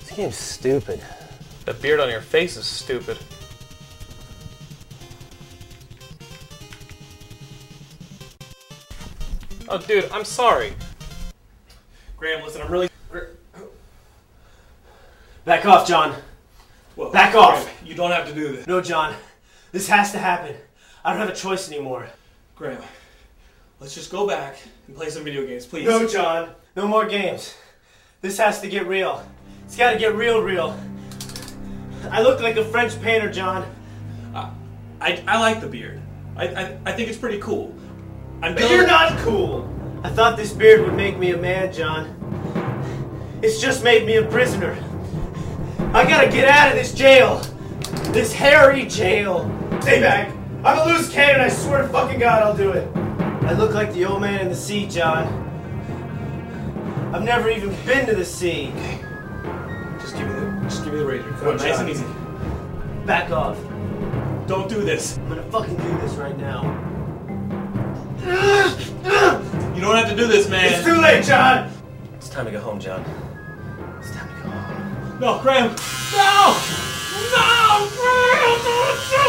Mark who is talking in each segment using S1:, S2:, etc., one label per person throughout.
S1: This game's stupid.
S2: The beard on your face is stupid. Oh, dude, I'm sorry. Graham, listen, I'm really.
S1: Back off, John.
S2: Whoa,
S1: Back off.
S2: Graham, you don't have to do this.
S1: No, John. This has to happen. I don't have a choice anymore.
S2: Graham, let's just go back and play some video games, please.
S1: No, John. No more games. This has to get real. It's got to get real, real. I look like a French painter, John.
S2: I, I like the beard. I, I, I think it's pretty cool. I'm
S1: But you're not cool. I thought this beard would make me a man, John. It's just made me a prisoner. I gotta get out of this jail. This hairy jail. Stay back. I'm a loose cannon. I swear to fucking God, I'll do it. I look like the old man in the sea, John. I've never even been to the sea.
S2: Just give me the, just give me the razor. Come
S1: Come
S2: on,
S1: on,
S2: nice and easy.
S1: Back off.
S2: Don't do this.
S1: I'm gonna fucking do this right now.
S2: You don't have to do this, man.
S1: It's too late, John. It's time to go home, John. It's time to go home.
S2: No, Graham. No! No, Graham, don't do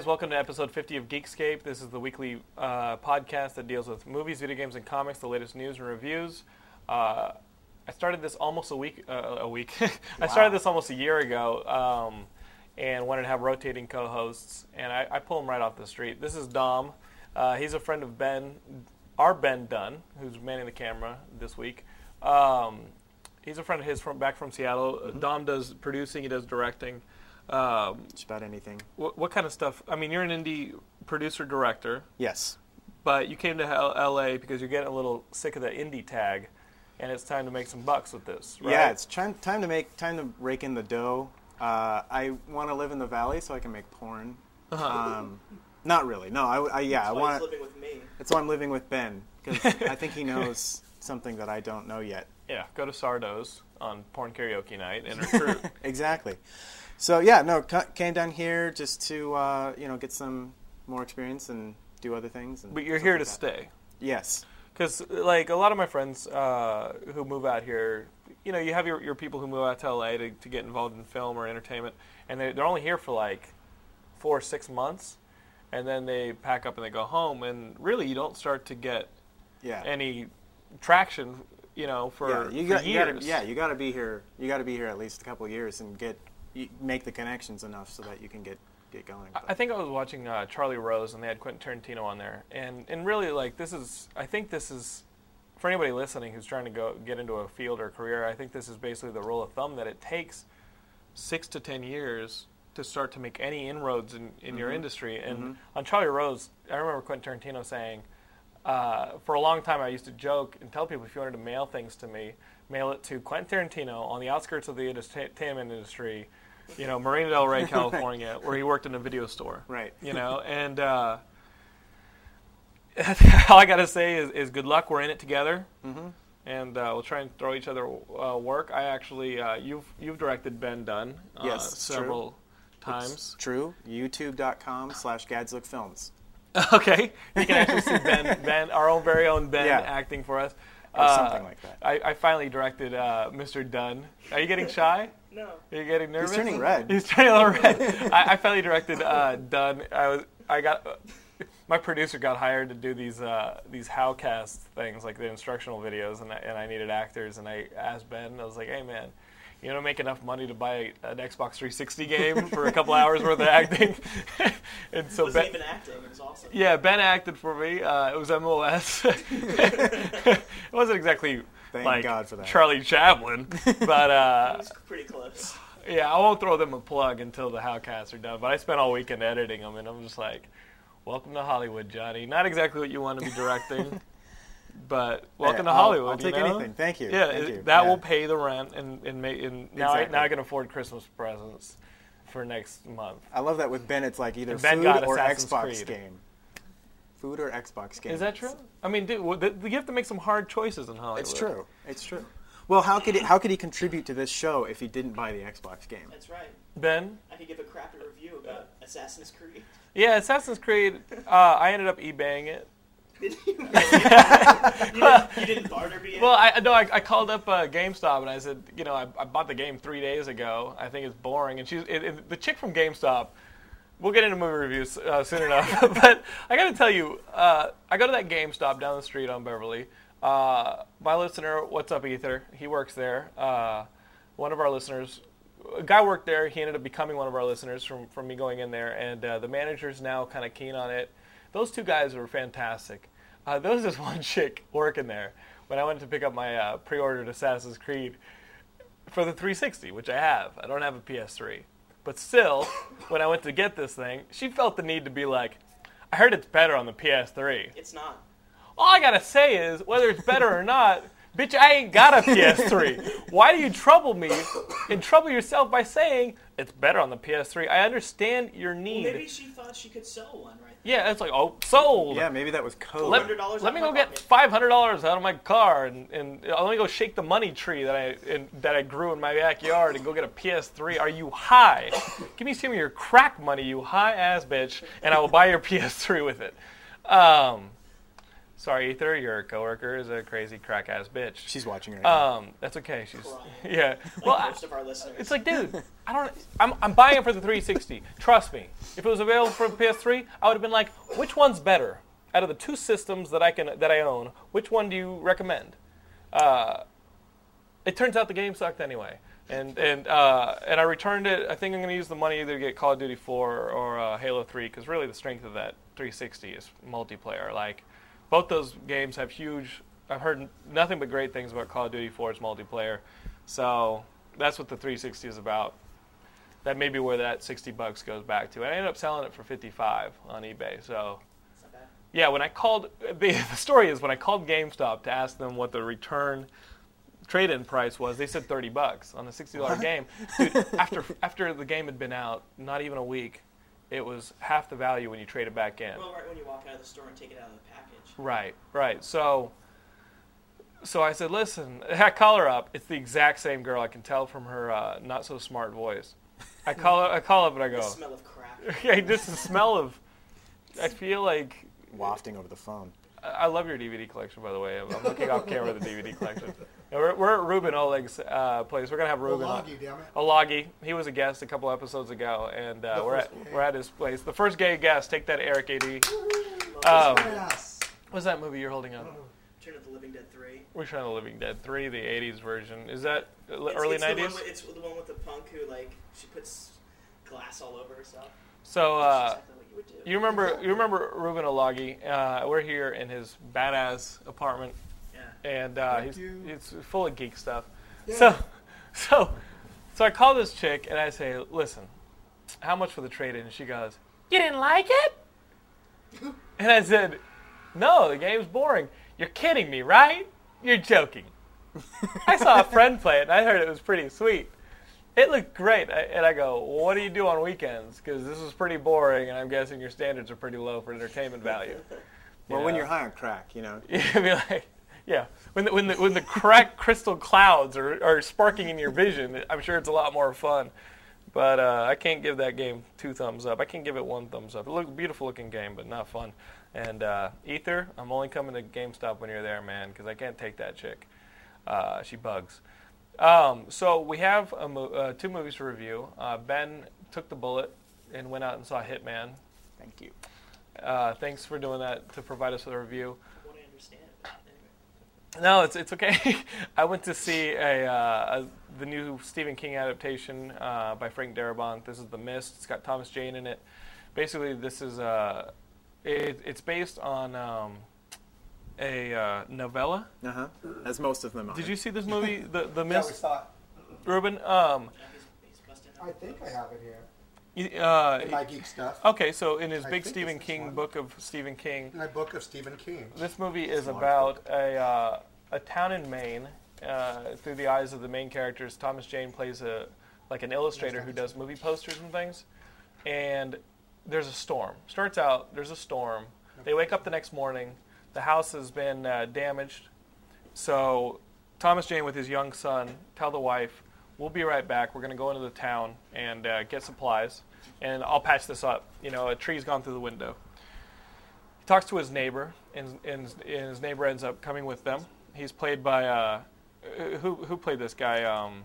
S2: guys, welcome to episode 50 of Geekscape. This is the weekly uh, podcast that deals with movies, video games, and comics, the latest news and reviews. Uh, I started this almost a week. Uh, a week. I started this almost a year ago, um, and wanted to have rotating co-hosts, and I, I pull them right off the street. This is Dom. Uh, he's a friend of Ben, our Ben Dunn, who's manning the camera this week. Um, he's a friend of his from back from Seattle. Dom does producing. He does directing. Um,
S3: Just about anything.
S2: what, what kind of stuff? I mean, you're an indie producer director,
S3: Yes.
S2: but you came to L- LA because you're getting a little sick of the indie tag, and it's time to make some bucks with this, right?
S3: Yeah, it's time, time to make time to rake in the dough. Uh, I want to live in the valley so I can make porn.
S2: Uh-huh.
S3: Um, not really. No, I, I yeah, I want.
S1: living with me.
S3: That's why I'm living with Ben because I think he knows something that I don't know yet.
S2: yeah. Go to Sardo's on porn karaoke night and recruit.
S3: Exactly. So yeah, no, ca- came down here just to uh, you know get some more experience and do other things. And
S2: but you're here
S3: like
S2: to
S3: that.
S2: stay.
S3: Yes.
S2: Because like a lot of my friends uh, who move out here you know, you have your, your people who move out to LA to, to get involved in film or entertainment, and they, they're only here for like four or six months, and then they pack up and they go home, and really you don't start to get
S3: Yeah.
S2: any traction, you know, for,
S3: yeah, you
S2: for
S3: got, you
S2: years.
S3: gotta, yeah, you got to be here. You got to be here at least a couple of years and get you make the connections enough so that you can get get going.
S2: I- I think I was watching uh, Charlie Rose, and they had Quentin Tarantino on there, and and really like this is I think this is for anybody listening who's trying to go get into a field or career. I think this is basically the rule of thumb that it takes six to ten years to start to make any inroads in, in your industry. And on Charlie Rose, I remember Quentin Tarantino saying. Uh, for a long time, I used to joke and tell people if you wanted to mail things to me, mail it to Quentin Tarantino on the outskirts of the entertainment industry, you know, Marina Del Rey, California, where he worked in a video store.
S3: Right.
S2: You know, and uh, all I gotta say is, is good luck. We're in it together, mm-hmm. and uh, we'll try and throw each other uh, work. I actually, uh, you've you've directed Ben Dunn uh,
S3: Yes, it's true.
S2: several times.
S3: True. YouTube.com slash Gadslookfilms.
S2: okay, you can actually see Ben, Ben, our own very own Ben,
S3: Yeah.
S2: acting for us.
S3: Or
S2: Uh,
S3: something like that.
S2: I, I finally directed uh, Mr. Dunn. Are you getting shy?
S4: No.
S2: You're you getting nervous?
S3: He's turning red.
S2: He's turning a little red. I, I finally directed uh, Dunn. I was I got my producer got hired to do these uh, these Howcast things like the instructional videos, and I, and I needed actors, and I asked Ben. I was like, Hey man, you don't make enough money to buy an Xbox 360 game for a couple hours worth of acting, and so
S4: wasn't
S2: Ben.
S4: even acting. It was awesome.
S2: Yeah, Ben acted for me. Uh, it was MOS. it wasn't exactly
S3: Thank
S2: like
S3: God for that.
S2: Charlie Chaplin, but uh,
S4: was pretty close.
S2: yeah, I won't throw them a plug until the Howcasts are done. But I spent all weekend editing them, and I'm just like, "Welcome to Hollywood, Johnny." Not exactly what you want to be directing, but welcome to
S3: I'll-
S2: Hollywood.
S3: I'll
S2: you
S3: take
S2: know?
S3: anything. Thank you.
S2: Yeah,
S3: Thank
S2: it-
S3: you.
S2: that
S3: Yeah.
S2: will pay the rent, and and, ma- and now I, now I can afford Christmas presents for next month.
S3: I love that with Ben. It's like either
S2: And Ben
S3: food
S2: got
S3: or
S2: Assassin's
S3: Xbox
S2: Creed.
S3: game. Food or Xbox game.
S2: Is that true? I mean, dude, well, th- you have to make some hard choices in Hollywood.
S3: It's true. It's true. Well, how could he, how could he contribute to this show if he didn't buy the Xbox game?
S4: That's right.
S2: Ben,
S4: I could give a crappy review about Assassin's Creed.
S2: yeah, Assassin's Creed. Uh, I ended up eBaying it.
S4: Did you? you, didn't, you didn't barter me?
S2: Well, I no, I, I called up uh, GameStop and I said, you know, I, I bought the game three days ago. I think it's boring. And she's it, it, the chick from GameStop. We'll get into movie reviews uh, soon enough, but I got to tell you, uh, I go to that GameStop down the street on Beverly. Uh, my listener, what's up, Ether? He works there. Uh, one of our listeners, a guy worked there. He ended up becoming one of our listeners from from me going in there, and uh, the manager's now kind of keen on it. Those two guys were fantastic. Uh, there was this one chick working there when I went to pick up my pre-ordered Assassin's Creed for the 360, which I have. I don't have a PS3, but still, when I went to get this thing, she felt the need to be like, "I heard it's better on the PS3."
S4: it's not.
S2: All I gotta say is, whether it's better or not, bitch, I ain't got a PS3. Why do you trouble me and trouble yourself by saying it's better on the PS3? I understand your need.
S4: Maybe she thought she could sell one right
S2: yeah, it's like, oh, sold.
S3: Yeah, maybe that was code.
S2: Let, let me go
S4: my
S2: get five hundred dollars out of my car and, and uh, let me go shake the money tree that I in, that I grew in my backyard and go get a PS3. Are you high? Give me some of your crack money, you high ass bitch, and I will buy your PS3 with it. Um, sorry, Ether, your coworker is a crazy crack ass bitch.
S3: She's watching right now.
S2: Um, that's okay. She's
S4: Crying.
S2: yeah. Well,
S4: like
S2: I-
S4: of our listeners.
S2: it's like, dude, I don't. I'm, I'm buying it for the 360. Trust me. If it was available for the PS3, I would have been like, which one's better out of the two systems that I can that I own? Which one do you recommend? Uh, it turns out the game sucked anyway, and and uh, and I returned it. I think I'm going to use the money either to get Call of Duty 4 or uh, Halo 3 because really the strength of that 360 is multiplayer. Like both those games have huge. I've heard nothing but great things about Call of Duty 4's multiplayer, so that's what the 360 is about. That may be where that 60 bucks goes back to. And I ended up selling it for 55 on eBay. So yeah, when I called, the, the story is when I called GameStop to ask them what the return trade-in price was, they said 30 bucks on a $60 game. Dude, after after the game had been out, not even a week, it was half the value when you trade it back in.
S4: Well, right when you walk out of the store and take it out of the package.
S2: Right, right. So, so I said, listen, I call her up. It's the exact same girl. I can tell from her uh, not so smart voice. I call her, I call up and I go.
S4: The smell of crap.
S2: yeah, just the smell of. I feel like
S3: Wafting over the phone.
S2: I I love your DVD collection, by the way. I'm I'm looking off camera at the DVD collection. Yeah, We're, we're at Ruben Oleg's uh, place. We're gonna have Ruben. on-
S5: Olagi, damn it.
S2: Olagi. He was a guest a couple episodes ago, and uh, we're at
S5: gay.
S2: we're at his place. The first gay guest. Take that, Eric Ad. Um,
S5: Yes.
S2: What's that movie you're holding up?
S4: Turn of the Living Dead 3.
S2: We're trying to Living Dead 3, the 80s version. Is that
S4: It's-
S2: early
S4: it's The
S2: 90s?
S4: one with, it's the one with the punk who, like, she puts glass all over herself.
S2: So
S4: That's
S2: uh,
S4: exactly what you would do.
S2: you remember you remember Ruben Olagi? Uh, we're here in his badass apartment,
S4: Yeah.
S2: and uh,
S5: Thank
S2: he's
S5: you.
S2: it's full of geek stuff.
S5: Yeah.
S2: So so so I call this chick and I say, "Listen, how much for the trade-in?" And she goes, "You didn't like it?" And I said, "No, the game's boring. You're kidding me, right? You're joking." I saw a friend play it, and I heard it was pretty sweet. It looked great, I- and I go, well, "What do you do on weekends? Because this is pretty boring, and I'm guessing your standards are pretty low for entertainment value."
S3: Well, when you're high on crack, you know.
S2: You'd be like, yeah. When the, when the, when the cracked crystal clouds are, are sparking in your vision, I'm sure it's a lot more fun. But uh, I can't give that game two thumbs up. I can't give it one thumbs up. It looks beautiful looking game, but not fun. And uh, Ether, I'm only coming to GameStop when you're there, man, because I can't take that chick. Uh, she bugs. Um, so we have a mo- uh, two movies to review. Uh, ben took the bullet and went out and saw Hitman.
S3: Thank you.
S2: Uh, thanks for doing that to provide us with a review.
S4: What I understand.
S2: No, it's it's okay. I went to see a, uh, a the new Stephen King adaptation uh, by Frank Darabont. This is The Mist. It's got Thomas Jane in it. Basically, this is uh, it, it's based on um, a uh, novella.
S3: Uh huh. As most of them are.
S2: Did you see this movie, The The
S5: Yeah, we
S2: Mist,
S5: saw it.
S2: Ruben? Um,
S4: Yeah, he's, he's busting out.
S5: I think I have it here.
S2: you- uh,
S5: In my geek stuff.
S2: okay, so in his
S5: I
S2: big
S5: think
S2: Stephen
S5: this
S2: King
S5: one.
S2: book of Stephen King,
S5: my book of Stephen King.
S2: This movie is about a uh, a town in Maine uh, through the eyes of the main characters. Thomas Jane plays a like an illustrator who does movie posters and things. And there's a storm. Starts out there's a storm. They wake up the next morning. The house has been uh, damaged. So Thomas Jane with his young son tell the wife, "We'll be right back. We're going to go into the town and uh, get supplies, and I'll patch this up." You know, a tree's gone through the window. He talks to his neighbor, and, and, and his neighbor ends up coming with them. He's played by uh, who who played this guy? Um,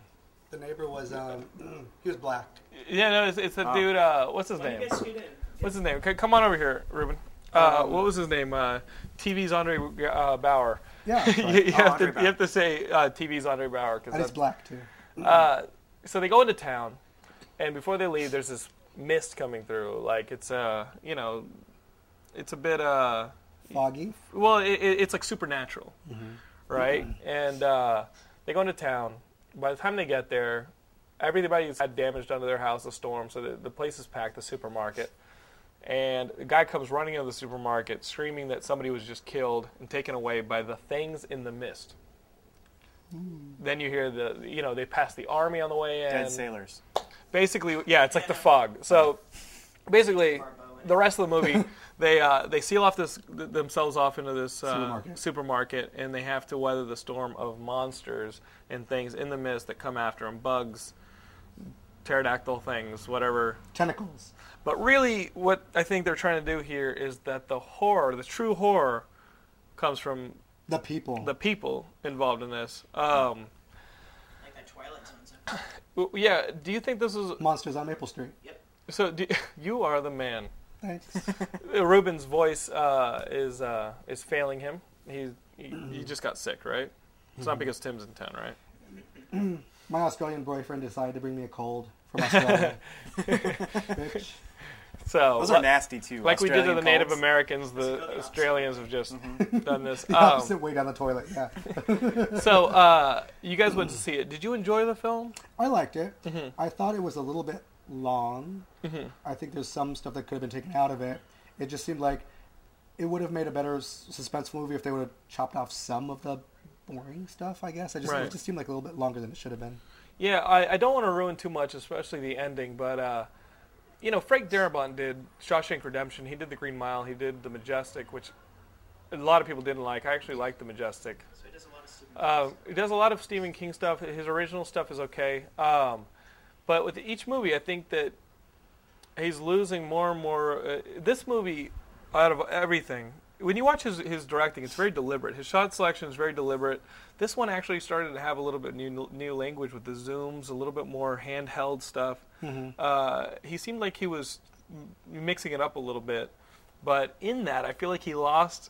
S5: The neighbor was, um, he was black.
S2: yeah, no, it's, it's the dude. Uh, what's his
S4: Why
S2: name?
S4: you guys scoot in?
S2: What's his name? C- Come on over here, Ruben. Uh, what was his name? Uh, TV's Andre uh, Braugher.
S5: Yeah,
S2: you, you
S3: Oh,
S2: have to you have to say uh, TV's Andre Braugher because
S5: And he's black, too.
S2: uh, so they go into town, and before they leave, there's this mist coming through. Like it's uh, you know, it's a bit uh,
S5: Foggy.
S2: well, it, it, it's like supernatural, right? And uh, they go into town. By the time they get there, everybody's had damage done to their house, a storm, so the, the place is packed, the supermarket. And the guy comes running into the supermarket, screaming that somebody was just killed and taken away by the things in the mist. Hmm. Then you hear the, you know, they pass the army on the way in
S3: Dead sailors.
S2: basically, yeah, it's like the fog. So basically,
S4: Barbo.
S2: The rest of the movie, they uh, they seal off this th- themselves off into this uh,
S5: Supermarket.
S2: supermarket, and they have to weather the storm of monsters and things in the mist that come after them, bugs, pterodactyl things, whatever.
S5: Tentacles.
S2: But really, what I think they're trying to do here is that the horror, the true horror, comes from
S5: The people.
S2: the people involved in this. Um,
S4: Like that Twilight Zone. zone.
S2: yeah, do you think this is
S5: Monsters on Maple Street. Yep.
S2: So? Do, you are the man.
S5: Thanks.
S2: Ruben's voice uh, is uh, is failing him. He, he he just got sick, right? It's not because Tim's in town, right?
S5: My Australian boyfriend decided to bring me a cold from Australia. Bitch.
S2: So
S3: Those
S2: li-
S3: are nasty too.
S2: like we did to
S3: Australian
S2: the Native
S3: colds.
S2: Americans, the. Australians have just done this.
S5: The
S2: Um,
S5: way down the toilet, yeah.
S2: so uh, you guys went to see it. Did you enjoy the film?
S5: I liked it.
S2: Mm-hmm.
S5: I thought it was a little bit long. I think there's some stuff that could have been taken out of it. It just seemed like it would have made a better s- suspense movie if they would have chopped off some of the boring stuff. I guess I just
S2: Right.
S5: it just seemed like a little bit longer than it should have been.
S2: Yeah, I, I don't want to ruin too much, especially the ending, but uh, you know, Frank Darabont did Shawshank Redemption. He did The Green Mile. He did The Majestic, which a lot of people didn't like. I actually liked The Majestic.
S4: So he does a lot of stupid
S2: Uh, he does a lot of Stephen King stuff. His original stuff is okay, um, but with each movie, I think that he's losing more and more. Uh, this movie, out of everything, when you watch his, his directing, it's very deliberate. His shot selection is very deliberate. This one actually started to have a little bit new new language with the zooms, a little bit more handheld stuff. Uh, he seemed like he was m- mixing it up a little bit, but in that, I feel like he lost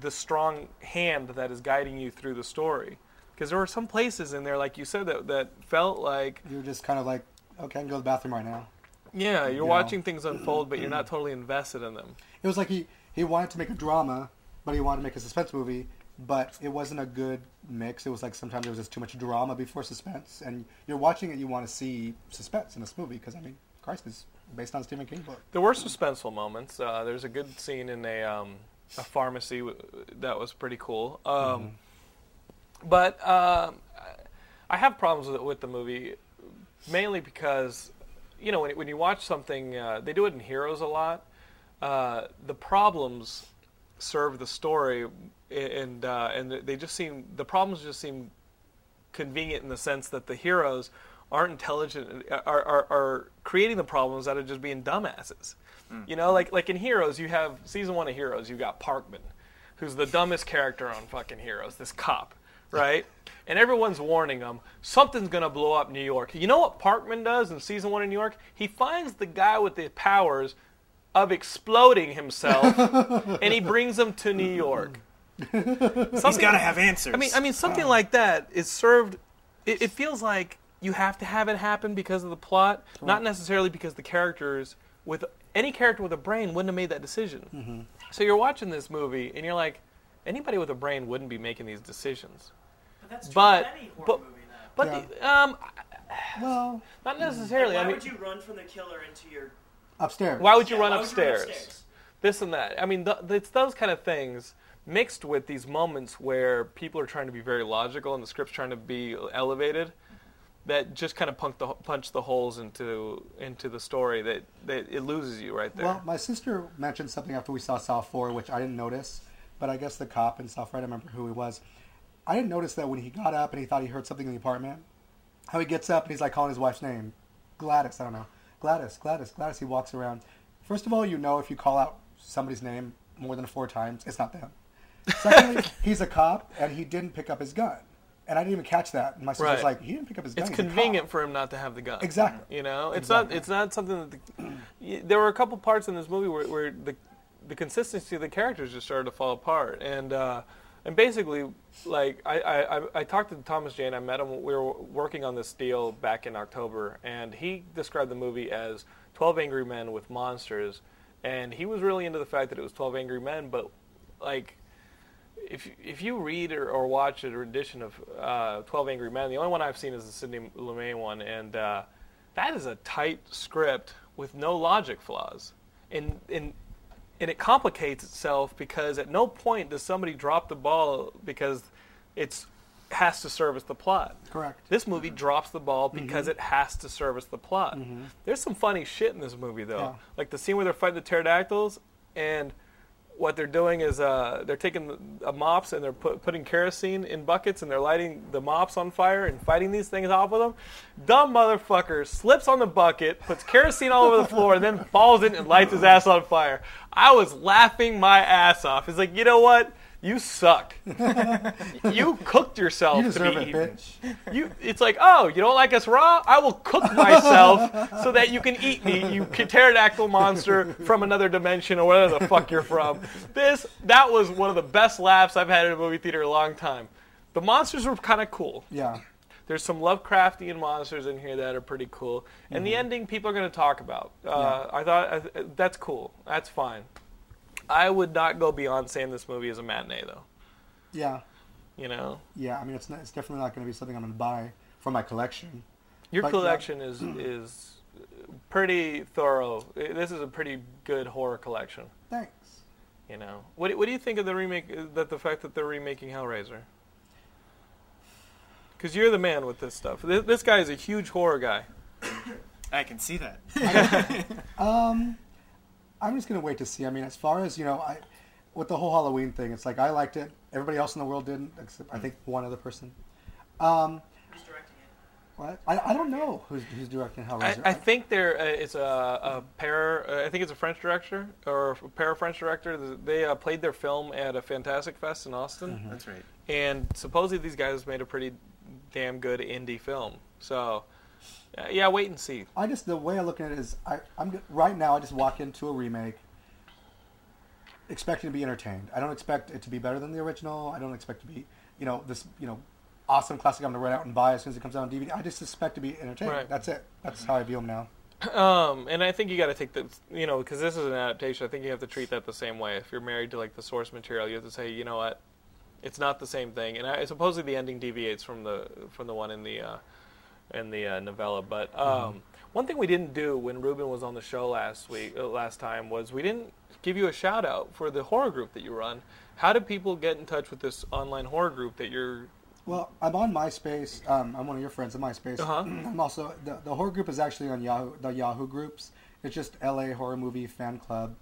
S2: the strong hand that is guiding you through the story. Because there were some places in there, like you said, that that felt like
S5: You're just kind of like, okay, I can go to the bathroom right now.
S2: yeah, you're
S5: know.
S2: watching things unfold, but you're not totally invested in them.
S5: It was like he, he wanted to make a drama, but he wanted to make a suspense movie, but it wasn't a good mix. It was like sometimes there was just too much drama before suspense, and you're watching it, you want to see suspense in this movie because I mean, Christ is based on Stephen King book.
S2: There were suspenseful moments. Uh, there's a good scene in a um, a pharmacy w- that was pretty cool. Um, But um, I have problems with, with the movie, mainly because you know when, when you watch something, uh, they do it in Heroes a lot. Uh, the problems serve the story, and uh, and they just seem the problems just seem convenient in the sense that the heroes aren't intelligent are, are, are creating the problems out of just being dumbasses. You know like like in heroes you have season one of heroes you got parkman who's the dumbest character on fucking heroes this cop right and everyone's warning him something's going to blow up new york you know what parkman does in season one in new york he finds the guy with the powers of exploding himself and he brings him to new york
S1: He's got to have answers.
S2: I mean, I mean, something like that is served. It, it feels like you have to have it happen because of the plot, not necessarily because the characters with any character with a brain wouldn't have made that decision. Mm-hmm. So you're watching this movie and you're like, anybody with a brain wouldn't be making these decisions.
S4: But that's true
S2: But-
S4: any horror
S2: but-
S4: movie, though.
S2: But
S5: Yeah.
S2: the, um,
S5: Well,
S2: not necessarily.
S4: Why
S2: I mean,
S4: would you run from the killer into your?
S5: upstairs.
S2: why would you
S4: Yeah,
S2: run
S4: why would you run
S2: upstairs?
S4: upstairs?
S2: This and that. I mean, th- it's those kind of things mixed with these moments where people are trying to be very logical and the script's trying to be elevated that just kind of punch the, punch the holes into into the story that, that it loses you right there.
S5: Well, my sister mentioned something after we saw Saw 4, which I didn't notice, but I guess the cop in Saw 4, I don't remember who he was. I didn't notice that when he got up and he thought he heard something in the apartment, how he gets up and he's like calling his wife's name. Gladys, I don't know. Gladys, Gladys, Gladys. He walks around. First of all, you know if you call out somebody's name more than four times, it's not them. Secondly, he's a cop and he didn't pick up his gun. And I didn't even catch that. And my sister's
S2: Right.
S5: like, he didn't pick up his gun.
S2: it's convenient for him not to have the gun.
S5: Exactly.
S2: You know, it's
S5: Exactly.
S2: not it's not something that the, there were a couple parts in this movie where, where the the consistency of the characters just started to fall apart, and uh, and basically, like I, I I- talked to Thomas Jane. I met him. We were working on this deal back in October, and he described the movie as Twelve Angry Men with monsters, and he was really into the fact that it was Twelve Angry Men, but like if if you read or, or watch a rendition of uh, Twelve Angry Men, the only one I've seen is the Sidney Lumet one, and uh, that is a tight script with no logic flaws, and and and it complicates itself because at no point does somebody drop the ball because it's has to service the plot.
S5: Correct.
S2: This movie mm-hmm. drops the ball mm-hmm. because it has to service the plot. Mm-hmm. There's some funny shit in this movie though,
S5: Yeah.
S2: like the scene where they're fighting the pterodactyls and what they're doing is uh, they're taking the, mops and they're put, putting kerosene in buckets and they're lighting the mops on fire and fighting these things off with them. Dumb motherfucker slips on the bucket, puts kerosene all over the floor, and then falls in and lights his ass on fire. I was laughing my ass off. It's like, you know what? You suck. you cooked yourself
S5: You
S2: to be
S5: it,
S2: eaten.
S5: bitch.
S2: You, it's like, oh, you don't like us raw? I will cook myself so that you can eat me, you pterodactyl monster from another dimension or wherever the fuck you're from. This, that was one of the best laughs I've had in a movie theater in a long time. The monsters were kind of cool.
S5: Yeah.
S2: There's some Lovecraftian monsters in here that are pretty cool, and the ending people are going to talk about. Uh, I thought that's cool. That's fine. I would not go beyond saying this movie is a matinee, though.
S5: Yeah.
S2: You know,
S5: Yeah. I mean, it's, not, it's definitely not going to be something I'm going to buy for my collection.
S2: Your
S5: But, yeah.
S2: collection is is pretty thorough. This is a pretty good horror collection.
S5: Thanks.
S2: You know, what do- what do you think of the remake? uh, That the fact that they're remaking Hellraiser? Because you're the man with this stuff. This, this guy is a huge horror guy.
S1: I can see that.
S5: Um, I'm just gonna wait to see. I mean, as far as you know, I with the whole Halloween thing, it's like I liked it. Everybody else in the world didn't, except I think one other person. Um,
S4: Who's directing it?
S5: What? I, I don't know who's, who's directing
S2: I,
S5: Hellraiser.
S2: I think there uh, is a, a pair. Uh, I think it's a French director or a pair of French director. They uh, played their film at a Fantastic Fest in Austin,
S3: That's right.
S2: and supposedly these guys made a pretty damn good indie film. So, uh, yeah, wait and see.
S5: I just the way I look at it is I I'm right now I just walk into a remake expecting to be entertained. I don't expect it to be better than the original. I don't expect to be you know this you know awesome classic I'm gonna run out and buy as soon as it comes out on DVD. I just expect to be entertained.
S2: Right.
S5: That's it. That's how I view them now.
S2: Um, and I think you got to take the, you know, because this is an adaptation. I think you have to treat that the same way. If you're married to like the source material, you have to say, you know what, it's not the same thing. And I, supposedly the ending deviates from the from the one in the uh, in the uh, novella. But um, one thing we didn't do when Ruben was on the show last week, uh, last time, was we didn't give you a shout out for the horror group that you run. How do people get in touch with this online horror group that you're?
S5: Well, I'm on MySpace. Um, I'm one of your friends on MySpace.
S2: Uh-huh.
S5: I'm also the, the horror group is actually on Yahoo. The Yahoo groups. It's just LA Horror Movie Fan Club.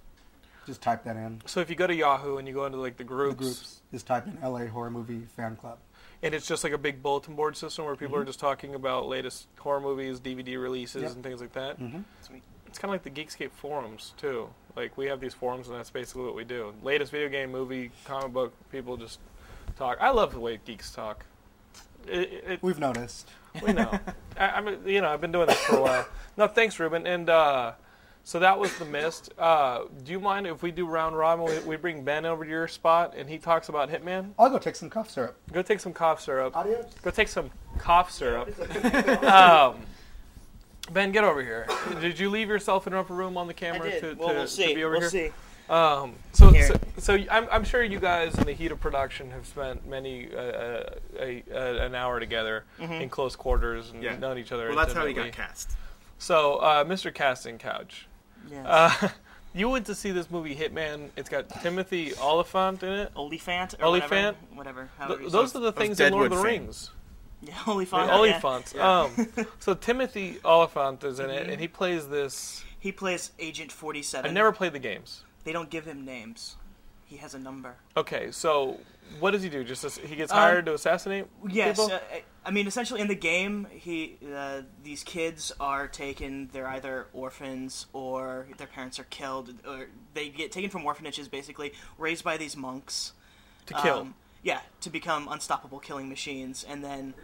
S5: Just type that in.
S2: So if you go to Yahoo and you go into like the
S5: The
S2: groups,
S5: groups just type in LA Horror Movie Fan Club.
S2: And it's just like a big bulletin board system where people
S5: Mm-hmm.
S2: are just talking about latest horror movies, DVD releases,
S5: Yep.
S2: and things like that.
S5: Mhm.
S4: Sweet.
S2: It's kind of like the Geekscape forums too. Like we have these forums, and that's basically what we do. Latest video game, movie, comic book, people just talk. I love the way geeks talk. It, it,
S5: We've noticed.
S2: we know. I, I'm, you know, I've been doing this for a while. No, thanks, Ruben. And uh, so that was the mist. Uh, do you mind if we do round robin? We, we bring Ben over to your spot, and he talks about Hitman.
S5: I'll go take some cough syrup.
S2: Go take some cough syrup.
S5: Adios.
S2: Go take some cough syrup. um, ben, get over here. Did you leave yourself in an upper room on the
S4: I
S2: camera
S4: did.
S2: to,
S4: well,
S2: to,
S4: we'll
S2: to
S4: see.
S2: be over
S4: we'll
S2: here?
S4: see.
S2: Um, so,
S4: Here.
S2: so, so I'm, I'm sure you guys in the heat of production have spent many uh, uh, a, uh, an hour together
S4: Mm-hmm.
S2: in close quarters and
S3: Yeah.
S2: known each other.
S3: Well, that's how he got cast.
S2: So, uh, Mr. Casting Couch,
S4: Yes.
S2: uh, you went to see this movie Hitman. It's got Timothy Olyphant in it.
S4: Oliphant or
S2: Oliphant?
S4: whatever. Whatever.
S2: Th- those are the
S3: of
S2: things in Lord of the
S3: Deadwood fame.
S2: Rings.
S4: it. yeah,
S2: The
S4: Oliphant. yeah.
S2: Oliphants. Um, so Timothy Olyphant is in it,
S4: Mm-hmm.
S2: and he plays this.
S4: He plays Agent Forty Seven.
S2: I've never played the games.
S4: They don't give him names. He has a number.
S2: Okay, so what does he do? Just as- he gets
S4: Um,
S2: hired to assassinate
S4: Yes,
S2: people.
S4: uh, I- mean essentially in the game, he uh, these kids are taken. They're either orphans or their parents are killed, or they get taken from orphanages, basically raised by these monks
S2: to kill.
S4: um, yeah, to become unstoppable killing machines, and then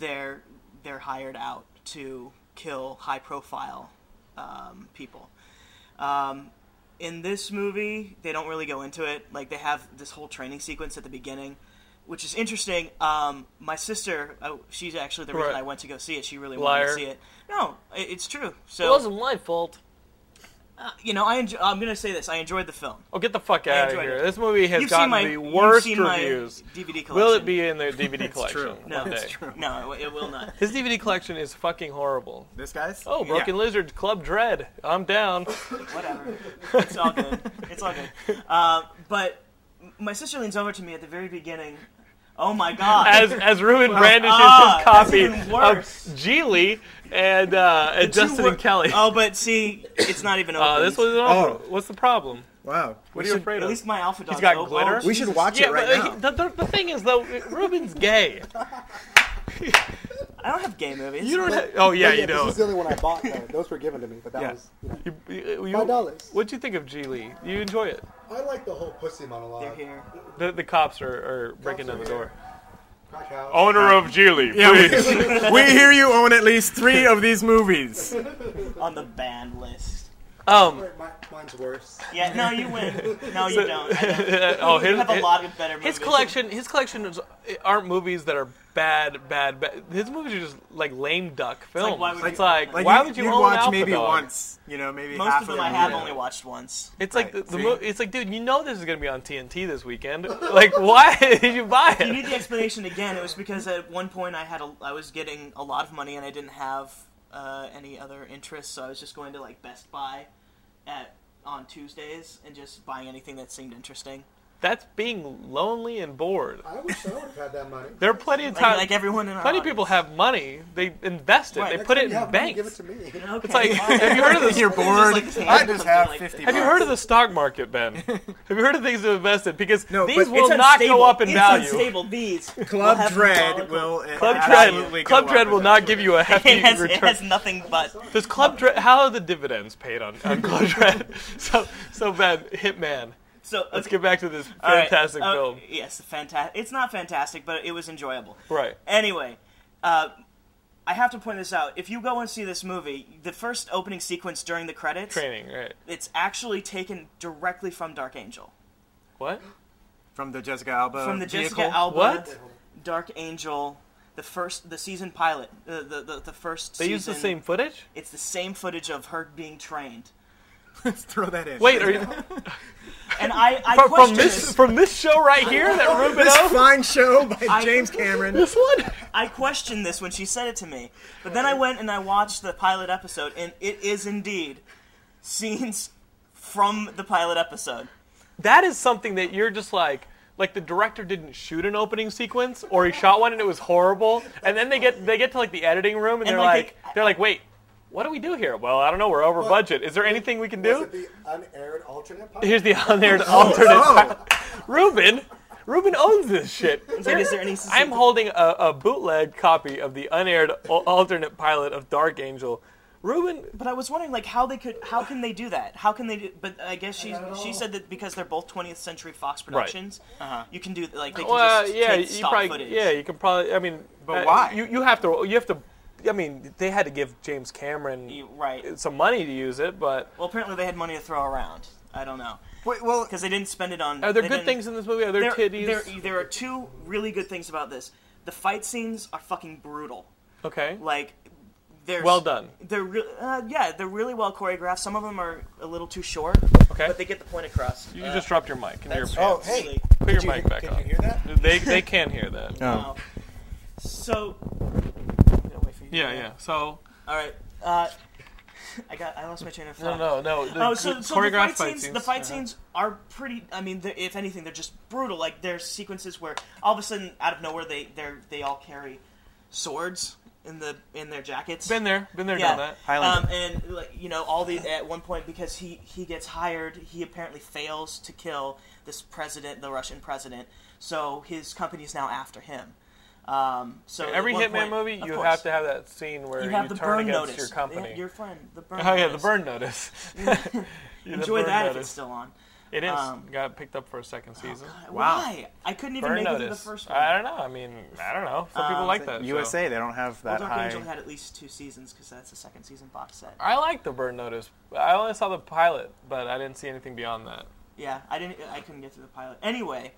S4: they're they're hired out to kill high profile um, people. Um, in this movie, they don't really go into it. Like they have this whole training sequence at the beginning, which is interesting. Um, my sister, uh, she's actually the reason
S2: Right.
S4: I went to go see it. She really
S2: Liar.
S4: wanted to see it. No, i- it's true. So it
S2: wasn't my fault.
S4: uh, you know, I enjoy, I'm gonna say this. I enjoyed the film.
S2: Oh, get the fuck out of here!
S4: it.
S2: This movie has
S4: You've
S2: gotten
S4: my
S2: the
S4: you've
S2: worst
S4: seen my
S2: reviews.
S4: DVD collection.
S2: Will it be in the DVD collection
S3: true.
S4: No, it's
S3: true.
S4: No, it, it will not.
S2: His DVD collection is fucking horrible.
S3: This guy's?
S2: Oh, Broken
S3: Yeah.
S2: Lizard Club Dread. I'm down.
S4: whatever. It's all good. It's all good. Uh, but my sister leans over to me at the very beginning. Oh my god!
S2: As as Ruben brandishes
S4: Ah,
S2: his copy
S4: that's even worse.
S2: of Gigli and uh, and Justin
S4: wor-
S2: and Kelly.
S4: Oh, but see, it's not even open.
S2: Uh, this was
S3: Oh.
S2: What's the problem?
S3: Wow.
S2: What are you afraid of?
S4: At least my alpha dog.
S2: He's got
S4: oh,
S2: glitter?
S4: Oh,
S3: We should watch
S2: yeah,
S3: it right
S2: but
S3: now.
S2: he- the, the, the thing is though, Ruben's gay.
S4: I don't have gay movies.
S2: You don't. Have, oh yeah, you
S5: This
S2: don't.
S5: This is the only one I bought. Though. Those were given to me, but that
S3: Yeah.
S5: was. You know,
S2: You, you, you,
S5: Five dollars.
S2: What'd you think of Gigli? Do you enjoy it?
S5: I like the whole pussy monologue.
S4: They're here.
S2: The the cops are, are breaking down the door. Owner of Gigli,
S3: Yeah,
S2: please.
S3: we, we hear you own at least three of these movies.
S4: on the banned list.
S2: Um.
S5: Mine's worse.
S4: Yeah, no, you win. No, you don't. Don't.
S2: oh,
S4: You
S2: his,
S4: have a lot of better movies.
S2: his collection. His collection is, aren't movies that are bad, bad, bad. His movies are just like lame duck films.
S4: why would
S2: it's
S4: you-
S2: like,
S3: Like
S2: why
S3: you,
S2: would you
S3: you'd
S2: own
S3: watch maybe
S2: Dog?
S3: once, you know, maybe
S4: Most
S3: half
S4: of them
S3: them
S4: I have
S3: yeah.
S4: only watched once.
S2: It's like the, the mo- it's like, dude, you know this is gonna be on TNT this weekend. Like, why did you buy it?
S4: You need the explanation again. It was because at one point I had a, I was getting a lot of money and I didn't have uh, any other interests, so I was just going to like Best Buy at on Tuesdays and just buying anything that seemed interesting.
S2: That's being lonely and bored.
S5: I wish I would have had that money.
S2: There are plenty of
S4: Like,
S2: times.
S4: like everyone in our
S2: plenty of people
S4: audience.
S2: have money. They invest it.
S4: Right.
S2: They
S4: Next
S2: put it
S5: You have
S2: in
S5: money,
S2: banks.
S5: Give it to me.
S4: Okay,
S2: It's like, have you heard of this?
S3: You're bored.
S4: Just like
S3: I just have
S4: like-
S3: 50
S2: Have you heard of the stock market, Ben? have you heard of things to invest in? Because
S3: No,
S2: these will not
S4: unstable.
S2: go up in
S4: it's
S2: value.
S4: Unstable. These
S3: Club
S4: have
S3: Dread will
S2: Club
S3: absolutely
S2: Dread, Club Dread will not give you a hefty
S4: It has, it
S2: return.
S4: has nothing but.
S2: Does Club Dread? How are the dividends paid on, on Club Dread? so, so Ben, Hitman.
S4: So
S2: Let's get back to this
S4: All right,
S2: fantastic
S4: uh,
S2: film.
S4: Yes, fantastic. It's not fantastic, but it was enjoyable.
S2: Right.
S4: Anyway, uh, I have to point this out. If you go and see this movie, the first opening sequence during the credits,
S2: Training, right?
S4: it's actually taken directly from Dark Angel,
S2: What?
S3: From the Jessica Alba
S4: from the
S3: vehicle.
S4: Jessica Alba
S2: What?
S4: Dark Angel, the first, the season pilot, uh, the, the the first.
S2: They use the same footage?
S4: It's the same footage of her being trained, Let's
S3: throw that in.
S2: Wait, are you
S4: and I I
S2: from, from this
S4: this.
S2: from this show right here that Ruben
S3: This
S2: owns?
S3: fine show by
S4: I-
S3: James Cameron.
S2: This one?
S4: I questioned this when she said it to me, but then I went and I watched the pilot episode, and it is indeed scenes from the pilot episode.
S2: That is something that you're just like like the director didn't shoot an opening sequence or he shot one and it was horrible and then they get they get to like the editing room and,
S4: And,
S2: they're
S4: like,
S2: like,
S4: they-
S2: they're like wait what do we do here well i don't know we're over budget is there anything we can
S5: Was
S2: do
S5: it the unaired alternate pilot?
S2: here's the unaired alternate ruben ruben owns this shit
S4: It's like, is there any?
S2: i'm holding a, a bootleg copy of the unaired alternate pilot of dark angel ruben
S4: But I was wondering, like, how they could, how can they do that? How can they do? But I guess she
S5: Not at
S4: she said that because they're both 20th Century Fox Productions, you can do like they can
S2: well
S4: just
S2: yeah
S4: take
S2: you
S4: stock
S2: probably
S4: footage.
S2: yeah you can probably i mean
S3: But
S2: uh,
S3: why?
S2: you, you have to you have to i mean they had to give james cameron
S4: You- right.
S2: some money to use it, but
S4: Well, apparently they had money to throw around. I don't know
S3: Wait, well,
S4: because they didn't spend it on.
S2: are there good things in this movie? Are there,
S4: there,
S2: titties?
S4: there, there are two really good things about this. The fight scenes are fucking brutal.
S2: okay.
S4: Like, they're
S2: Well done.
S4: They're re- uh, yeah, they're really well choreographed. Some of them are a little too short,
S2: Okay.
S4: but they get the point across.
S2: You
S4: Uh,
S2: just dropped your mic. And your
S4: that's
S3: Oh, hey.
S4: really-
S2: Put your
S3: you
S2: mic
S3: hear-
S2: back
S3: can
S2: on.
S3: you hear that?
S2: They they can hear that.
S4: wow. So, I'm gonna wait for you.
S2: Yeah, yeah. So
S4: All right. Uh, I got. I lost my train of thought.
S2: no, no. The,
S4: Oh, so,
S2: the
S4: so the
S2: choreographed
S4: fight scenes, the fight
S2: uh-huh.
S4: scenes are pretty. I mean, if anything, they're just brutal. Like there's sequences where all of a sudden, out of nowhere, they they they all carry swords in the in their jackets.
S2: Been there, been there,
S4: yeah,
S2: done that.
S3: Highlander.
S4: um, and like you know, all the at one point because he he gets hired, he apparently fails to kill this president, the Russian president. So his company's now after him. Um, so
S2: Every Hitman
S4: point-
S2: movie, you
S4: course.
S2: have to have that scene where
S4: you
S2: you,
S4: the
S2: turn
S4: burn
S2: against
S4: notice.
S2: your company.
S4: Your friend, the burn.
S2: oh yeah, the
S4: notice.
S2: burn notice.
S4: Enjoy
S2: burn
S4: that if it's still on.
S2: It is.
S4: um,
S2: Got picked up for a second season.
S3: Wow.
S4: Why? I couldn't even
S2: Burn
S4: make it through the first one.
S2: I don't know. I mean, I don't know. Some people
S4: Um,
S2: like that. show.
S3: USA, they don't have that
S4: well,
S3: that
S4: Dark
S3: high.
S4: Angel had at least two seasons because that's the second season box set.
S2: I like the burn notice. I only saw the pilot, but I didn't see anything beyond that.
S4: Yeah, I didn't. I couldn't get through the pilot. Anyway,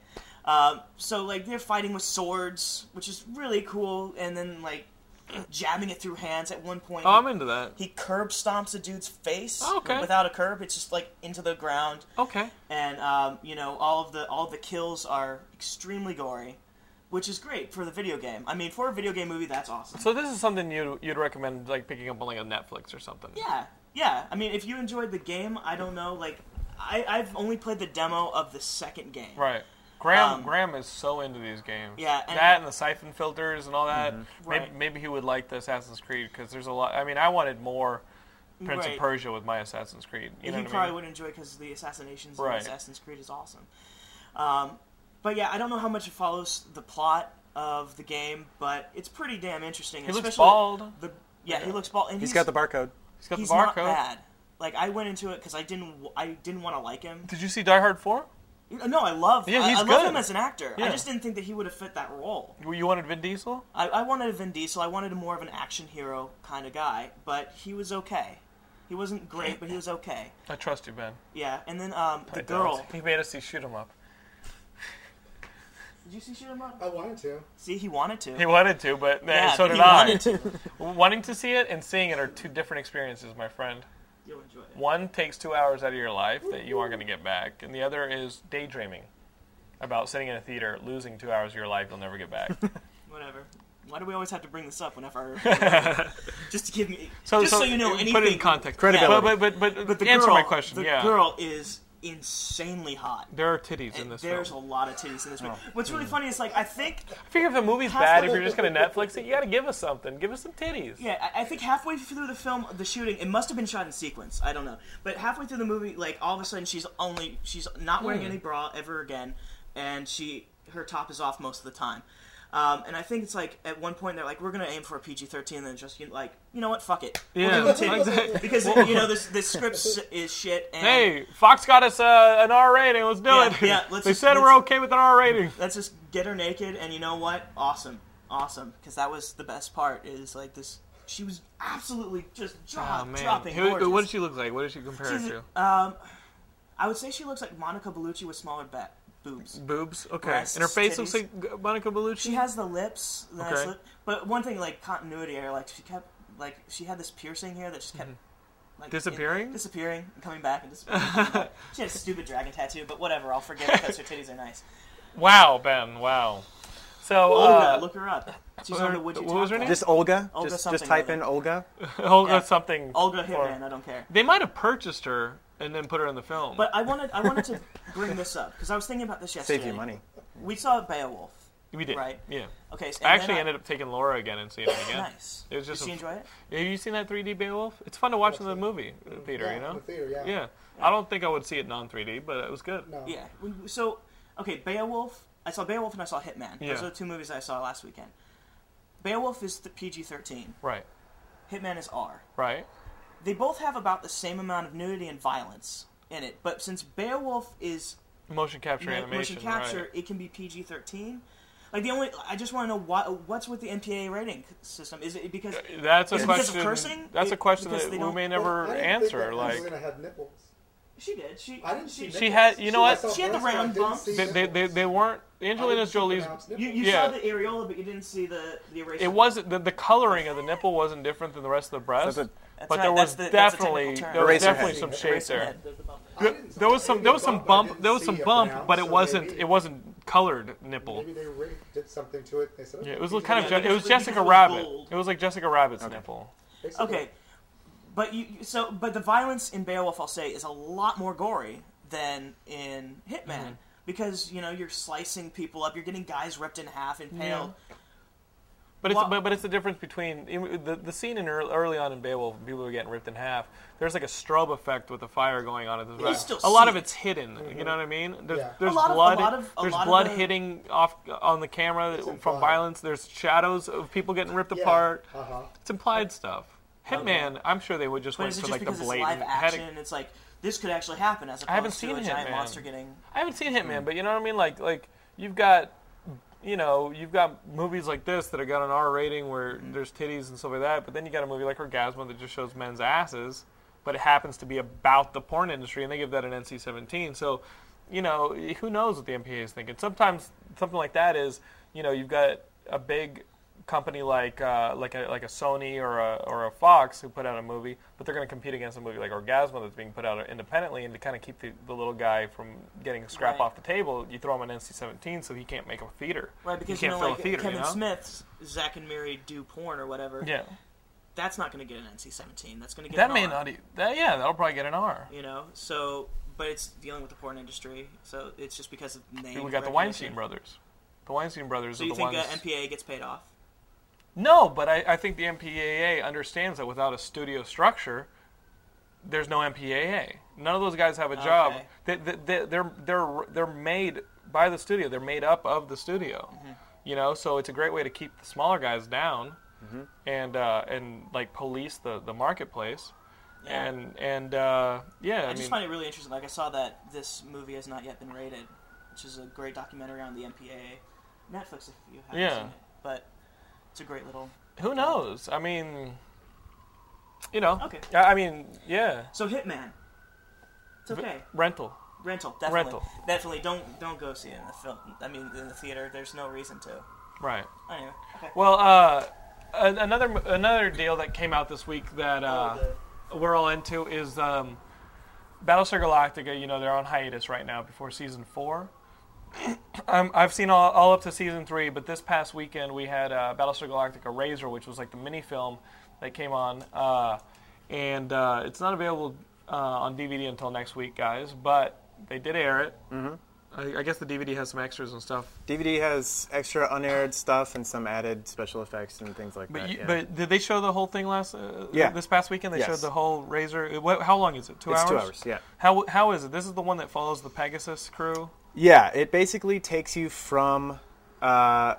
S4: um, so like they're fighting with swords, which is really cool, and then like jabbing it through hands. At one point,
S2: Oh, I'm into that.
S4: he curb stomps a dude's face
S2: Oh, okay.
S4: without a curb. It's just like into the ground,
S2: Okay.
S4: and um, you know all of the all of the kills are extremely gory, which is great for the video game. I mean, for a video game movie, that's awesome.
S2: So this is something you you'd recommend like picking up on like a Netflix or something.
S4: Yeah, yeah. I mean, if you enjoyed the game, I don't know. Like, I, I've only played the demo of the second game.
S2: Right. Graham
S4: Um,
S2: Graham is so into these games.
S4: Yeah, and-
S2: that and the Syphon Filters and all that. Maybe,
S4: Right.
S2: maybe he would like the Assassin's Creed because there's a lot. I mean, I wanted more Prince
S4: Right.
S2: of Persia with my Assassin's Creed. You know
S4: he probably
S2: I mean?
S4: would enjoy because the assassinations
S2: Right.
S4: in Assassin's Creed is awesome. Um, but yeah, I don't know how much it follows the plot of the game, but it's pretty damn interesting.
S2: He looks bald.
S4: The, yeah, he looks bald, and
S3: He's got the barcode.
S2: He's got
S4: he's
S2: the
S4: not
S2: barcode.
S4: bad. Like I went into it because I didn't w- I didn't want to like him.
S2: Did you see Die Hard Four?
S4: No, I love
S2: Yeah,
S4: I-
S2: he's
S4: I, love
S2: good.
S4: him as an actor. I just didn't think that he would have fit that role.
S2: You wanted Vin Diesel?
S4: I, I wanted a Vin Diesel. I wanted a more of an action hero kind of guy, but he was okay. He wasn't great, but he was okay.
S2: I trust you, Ben.
S4: Yeah, and then um, the
S2: I don't.
S4: girl.
S2: He made us see shoot 'em up.
S4: Did you see shoot him up?
S5: I wanted to.
S4: See, he wanted to.
S2: He wanted to, but eh,
S4: yeah,
S2: so
S4: but
S2: did
S4: he
S2: I.
S4: wanted to.
S2: Wanting to see it and seeing it are two different experiences, my friend.
S4: You'll enjoy it.
S2: One takes two hours out of your life that you aren't going to get back, and the other is daydreaming about sitting in a theater, losing two hours of your life you'll never get back.
S4: Whatever. Why do we always have to bring this up whenever? just to give me,
S2: So,
S4: just so, you know
S2: put
S4: anything.
S2: it in context.
S3: Credibility.
S2: But, but, but, but,
S4: But the
S2: answer
S4: girl,
S2: my question.
S4: The
S2: yeah.
S4: girl is insanely hot.
S2: There are titties in this
S4: there's
S2: film.
S4: a lot of titties in this movie.
S2: Oh.
S4: What's really funny is like I think
S2: I figure if the movie's bad, if you're just gonna Netflix it, you gotta give us something. Give us some titties.
S4: Yeah, I I think halfway through the film, the shooting, it must have been shot in sequence. I don't know, but halfway through the movie, like all of a sudden, she's only she's not wearing
S2: Hmm.
S4: any bra ever again, and she her top is off most of the time. Um, and I think it's like at one point they're like, we're gonna aim for a PG thirteen, and then just you know, like, you know what, fuck it, We'll
S2: Yeah,
S4: them
S2: exactly.
S4: because you know this this script is shit. And
S2: Hey, Fox got us uh, an R rating. Let's do
S4: Yeah,
S2: it.
S4: yeah, let's
S2: they
S4: just-
S2: said we're okay with an R rating.
S4: let's just get her naked, and you know what, awesome, awesome, because that was the best part. Is like this. She was absolutely just jaw
S2: Oh man,
S4: dropping.
S2: Who, what does she look like? What does she compare to?
S4: Um, I would say she looks like Monica Bellucci with smaller ba- boobs.
S2: Boobs. Okay,
S4: breasts,
S2: and her face looks
S4: titties.
S2: like Monica Bellucci.
S4: She has the lips, the nice
S2: Okay.
S4: lip. But one thing, like continuity here, like she kept, like she had this piercing here that just kept. Like,
S2: Mm-hmm. Disappearing?
S4: in- disappearing, and coming back, and disappearing. and coming back. she had a stupid dragon tattoo, but whatever, I'll forgive it because her titties are nice.
S2: Wow, Ben. Wow. So
S4: Olga,
S2: uh,
S4: look her up. She's on the Would You
S2: what was her name?
S3: Just Olga.
S4: Olga
S3: just
S4: something
S3: just type
S4: or
S3: in. Olga.
S2: Olga
S4: Yeah.
S2: something.
S4: Olga
S2: for-
S4: Hitman, I don't care.
S2: They might have purchased her and then put her in the film.
S4: But I wanted, I wanted to bring this up because I was thinking about this yesterday.
S3: Save you money.
S4: We saw Beowulf.
S2: we did.
S4: right.
S2: Yeah.
S4: Okay, so,
S2: I actually
S4: then
S2: ended up taking Laura again and seeing it again.
S4: Nice.
S2: It was just
S4: Did she
S2: a-
S4: enjoy it?
S2: Have you seen that 3D Beowulf? It's fun to watch in the movie uh, theater.
S5: Yeah,
S2: you know.
S5: in the theater, yeah.
S2: Yeah. I don't think I would see it non 3D, but it was good.
S5: No.
S4: Yeah. So, okay, Beowulf. I saw Beowulf and I saw Hitman.
S2: Yeah.
S4: Those are the two movies I saw last weekend. Beowulf is the PG-13.
S2: Right.
S4: Hitman is R.
S2: Right.
S4: They both have about the same amount of nudity and violence in it, but since Beowulf is
S2: Motion capture
S4: mo-
S2: animation.
S4: motion capture,
S2: Right.
S4: it can be PG-13. Like the only, I just want to know what what's with the MPA rating system. Is it because uh,
S2: That's a
S4: Is it because of
S2: question.
S4: cursing?
S2: That's a question
S4: because
S2: that we
S4: don't-
S2: may
S5: Well,
S2: never
S5: I didn't think
S2: answer.
S5: that
S2: Like
S5: Angelina had nipples.
S4: she did? She
S5: I didn't see.
S4: She,
S2: She
S5: nipples.
S2: had- you know
S5: I
S2: what?
S4: She had the
S5: breasts, but I
S4: round
S5: didn't
S4: bumps.
S2: they, they, they, they weren't.
S5: I
S2: Angelina Jolie's.
S4: you, you
S2: Yeah.
S4: saw the areola, but you didn't see the the eraser.
S2: It wasn't the, the coloring of the nipple wasn't different than the rest of the breast,
S3: So the-
S4: That's
S2: but
S4: right,
S2: there was
S4: the- that's the
S2: definitely there was definitely
S3: head.
S2: some
S4: Eraser
S2: shapes there.
S4: the bump.
S5: I didn't
S2: There was some there was some
S5: bump, but I
S2: bump
S5: didn't
S2: there was some bump,
S5: pronounce,
S2: but it
S5: so
S2: wasn't
S5: maybe-
S2: it wasn't colored nipple.
S5: Maybe they did something to it. They said,
S2: Yeah, it was kind of
S4: Yeah,
S2: it was Jessica Rabbit.
S4: gold.
S2: It was like Jessica Rabbit's nipple.
S4: Okay, but you so but the violence in Beowulf, I'll say, is a lot more gory than in Hitman
S2: Mm-hmm.
S4: because you know you're slicing people up, you're getting guys ripped in half, impaled.
S2: But it's
S4: Well-
S2: but, but it's the difference between the the scene in early, early on in Beowulf, when people were getting ripped in half. There's like a strobe effect with the fire going on. At the
S4: You still
S2: a lot of it's hidden. You know what I mean? There's
S5: Yeah.
S2: there's
S4: A lot of- a
S2: blood.
S4: of- a
S2: there's
S4: of
S2: blood
S4: the-
S2: hitting off on the camera from
S5: implied.
S2: violence. There's shadows of people getting ripped
S5: Yeah.
S2: apart.
S5: Uh-huh.
S2: It's implied stuff. Hitman, I'm sure they would just
S4: But
S2: went for
S4: just
S2: like the
S4: because it's live action? It's like this could actually happen as opposed
S2: I haven't
S4: to
S2: seen
S4: a giant monster getting.
S2: I haven't seen Hitman, but you know what I mean. Like like you've got, you know, you've got movies like this that have got an R rating where mm-hmm. there's titties and stuff like that. But then you got a movie like Orgazmo that just shows men's asses, but it happens to be about the porn industry, and they give that an NC-17. So, you know, who knows what the MPA is thinking? Sometimes something like that is, you know, you've got a big company like uh, like a like a Sony or a or a Fox who put out a movie, but they're going to compete against a movie like Orgazmo that's being put out independently, and to kind of keep the, the little guy from getting a scrap
S4: Right.
S2: off the table, you throw him an NC-17 so he can't make a theater.
S4: Right, because you
S2: can't
S4: know,
S2: fill
S4: like
S2: a theater.
S4: Kevin
S2: you know?
S4: Smith's Zack and Mary do porn or whatever.
S2: Yeah,
S4: that's not going to get an NC-17. That's going to get
S2: that may
S4: R,
S2: not. That, yeah, that'll probably get an R.
S4: You know, so but it's dealing with the porn industry, so it's just because of name.
S2: We got the. Weinstein brothers. The Weinstein brothers
S4: So
S2: are
S4: you
S2: the
S4: think
S2: ones.
S4: uh, MPA gets paid off?
S2: No, but I, I think the MPAA understands that without a studio structure, there's no MPAA. None of those guys have a job.
S4: Okay.
S2: They, they, they, they're they're they're made by the studio. They're made up of the studio.
S4: Mm-hmm.
S2: You know, so it's a great way to keep the smaller guys down,
S4: Mm-hmm.
S2: and uh, and like police the, the marketplace,
S4: Yeah.
S2: and and uh, yeah, I,
S4: I,
S2: mean,
S4: just find it really interesting. Like I saw that this movie has not yet been rated, which is a great documentary on the MPAA. Netflix, if you haven't
S2: Yeah.
S4: seen it, but it's a great little.
S2: who knows? I mean, you know,
S4: Okay.
S2: I I mean, yeah,
S4: So Hitman. It's okay.
S2: rental.
S4: Rental, definitely.
S2: Rental.
S4: Definitely. Don't don't go see it in the film. I mean, in the theater. There's no reason to.
S2: Right.
S4: Anyway. Okay.
S2: Well, uh, another another deal that came out this week that uh,
S4: Oh,
S2: we're all into is um, Battlestar Galactica. You know they're on hiatus right now before season four. Um, I've seen all, all up to season three, but this past weekend we had uh, Battlestar Galactica Razor, which was like the mini film that came on, uh, and uh, it's not available uh, on DVD until next week, guys. But they did air it. Mm-hmm. I, I guess the DVD has some extras and stuff.
S3: DVD has extra unaired stuff and some added special effects and things like
S2: But
S3: that.
S2: you,
S3: yeah.
S2: but did they show the whole thing last? Uh,
S3: Yeah.
S2: This past weekend they
S3: Yes.
S2: showed the whole Razor. What, how long is it? Two
S3: It's
S2: hours.
S3: two hours, yeah.
S2: How how is it? This is the one that follows the Pegasus crew.
S3: Yeah, it basically takes you from uh,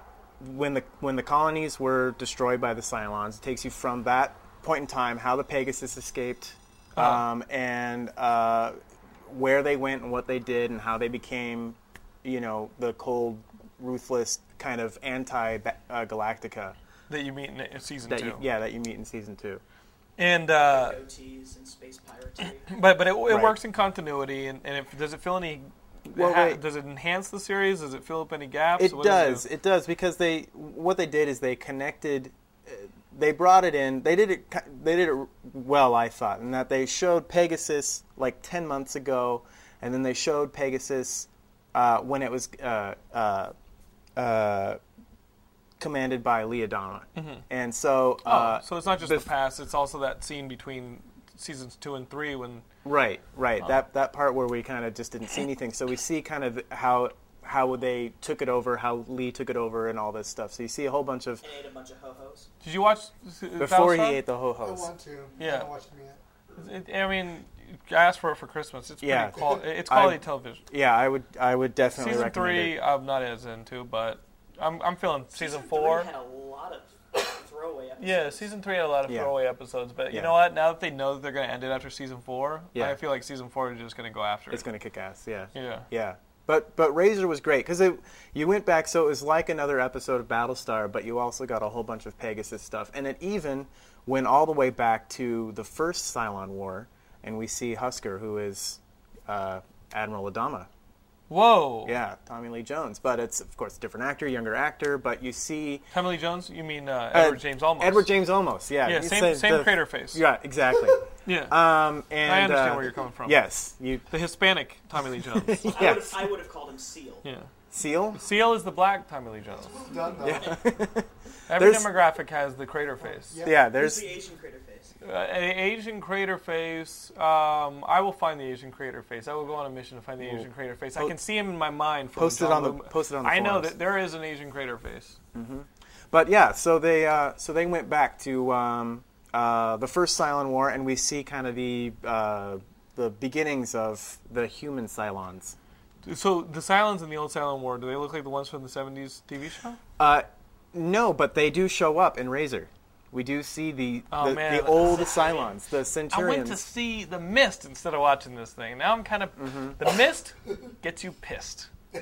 S3: when the when the colonies were destroyed by the Cylons. It takes you from that point in time, how the Pegasus escaped, um, and uh, where they went and what they did, and how they became, you know, the cold, ruthless kind of anti-Galactica
S2: that you meet in, in season
S3: that
S2: two.
S3: you, yeah that you meet in season two.
S2: And uh,
S4: and space piracy.
S2: but but it, it
S3: Right.
S2: works in continuity. And, and if, does it fill any?
S3: Well,
S2: ha-
S3: they-
S2: does it enhance the series? Does it fill up any gaps?
S3: It
S2: What does do?
S3: It does because they what they did is they connected. uh, They brought it in. They did it. They did it well, I thought, in that they showed Pegasus like ten months ago, and then they showed Pegasus uh, when it was uh, uh, uh, commanded by Lee Adama, and so
S2: Oh,
S3: uh,
S2: so it's not just the past; it's also that scene between seasons two and three when
S3: Right, right. That that part where we kind of just didn't see anything. So we see kind of how how they took it over, how Lee took it over, and all this stuff. So you see a whole bunch of
S4: and ate a bunch of ho-hos.
S2: did you watch
S3: before he ate the ho hos.
S5: I
S3: hos.
S5: want to.
S2: Yeah.
S5: I haven't watched them yet.
S2: I mean, I asked for it for Christmas. It's pretty
S3: Yeah.
S2: qual- It's
S3: I-
S2: quality television.
S3: Yeah, I would I would definitely
S2: Season
S3: recommend
S2: three,
S3: it.
S2: I'm not as into, but I'm I'm feeling season, four.
S4: Three had a lot of throwaway episodes.
S2: Yeah, season three had a lot of
S3: Yeah.
S2: throwaway episodes, but you
S3: Yeah.
S2: know what? Now that they know that they're going to end it after season four,
S3: Yeah.
S2: I feel like season four is just going to go after it.
S3: It's
S2: it.
S3: going to kick ass. Yeah.
S2: Yeah.
S3: Yeah. But but Razor was great because you went back, so it was like another episode of Battlestar, but you also got a whole bunch of Pegasus stuff, and it even went all the way back to the first Cylon War, and we see Husker, who is uh, Admiral Adama.
S2: Whoa.
S3: Yeah, Tommy Lee Jones, but it's of course a different actor, younger actor, but you see
S2: Tommy Lee Jones? You mean uh,
S3: uh,
S2: Edward James Olmos?
S3: Edward James Olmos, yeah,
S2: Yeah, same- same
S3: the-
S2: crater face.
S3: Yeah, exactly.
S2: Yeah.
S3: um, and
S2: I understand
S3: uh,
S2: where you're coming from.
S3: Yes, you
S2: the Hispanic Tommy Lee Jones.
S4: I would have
S3: yes.
S4: I would have called him Seal.
S2: yeah.
S3: Seal.
S2: Seal is the black Tommy Lee Jones.
S5: Done though.
S2: Every
S3: There's-
S2: demographic has the crater face.
S5: Yeah.
S3: Yeah,
S4: Who's
S3: there's
S4: the Asian crater face?
S2: Uh, a Asian crater face. Um, I will find the Asian crater face. I will go on a mission to find the Asian crater face. I can see him in my mind.
S3: Post it on the- post it on the
S2: I know that there is an Asian crater face.
S3: But yeah, so they uh, so they went back to um, uh, the first Cylon War, and we see kind of the uh, the beginnings of the human Cylons.
S2: So the Cylons in the old Cylon War, do they look like the ones from the '70s TV show?
S3: Uh, no, but they do show up in Razor. We do see the
S2: Oh,
S3: the,
S2: man.
S3: the old Cylons, the Centurions.
S2: I
S3: Centurions.
S2: went to see The Mist instead of watching this thing. Now I'm kind of
S3: Mm-hmm.
S2: The Mist gets you pissed.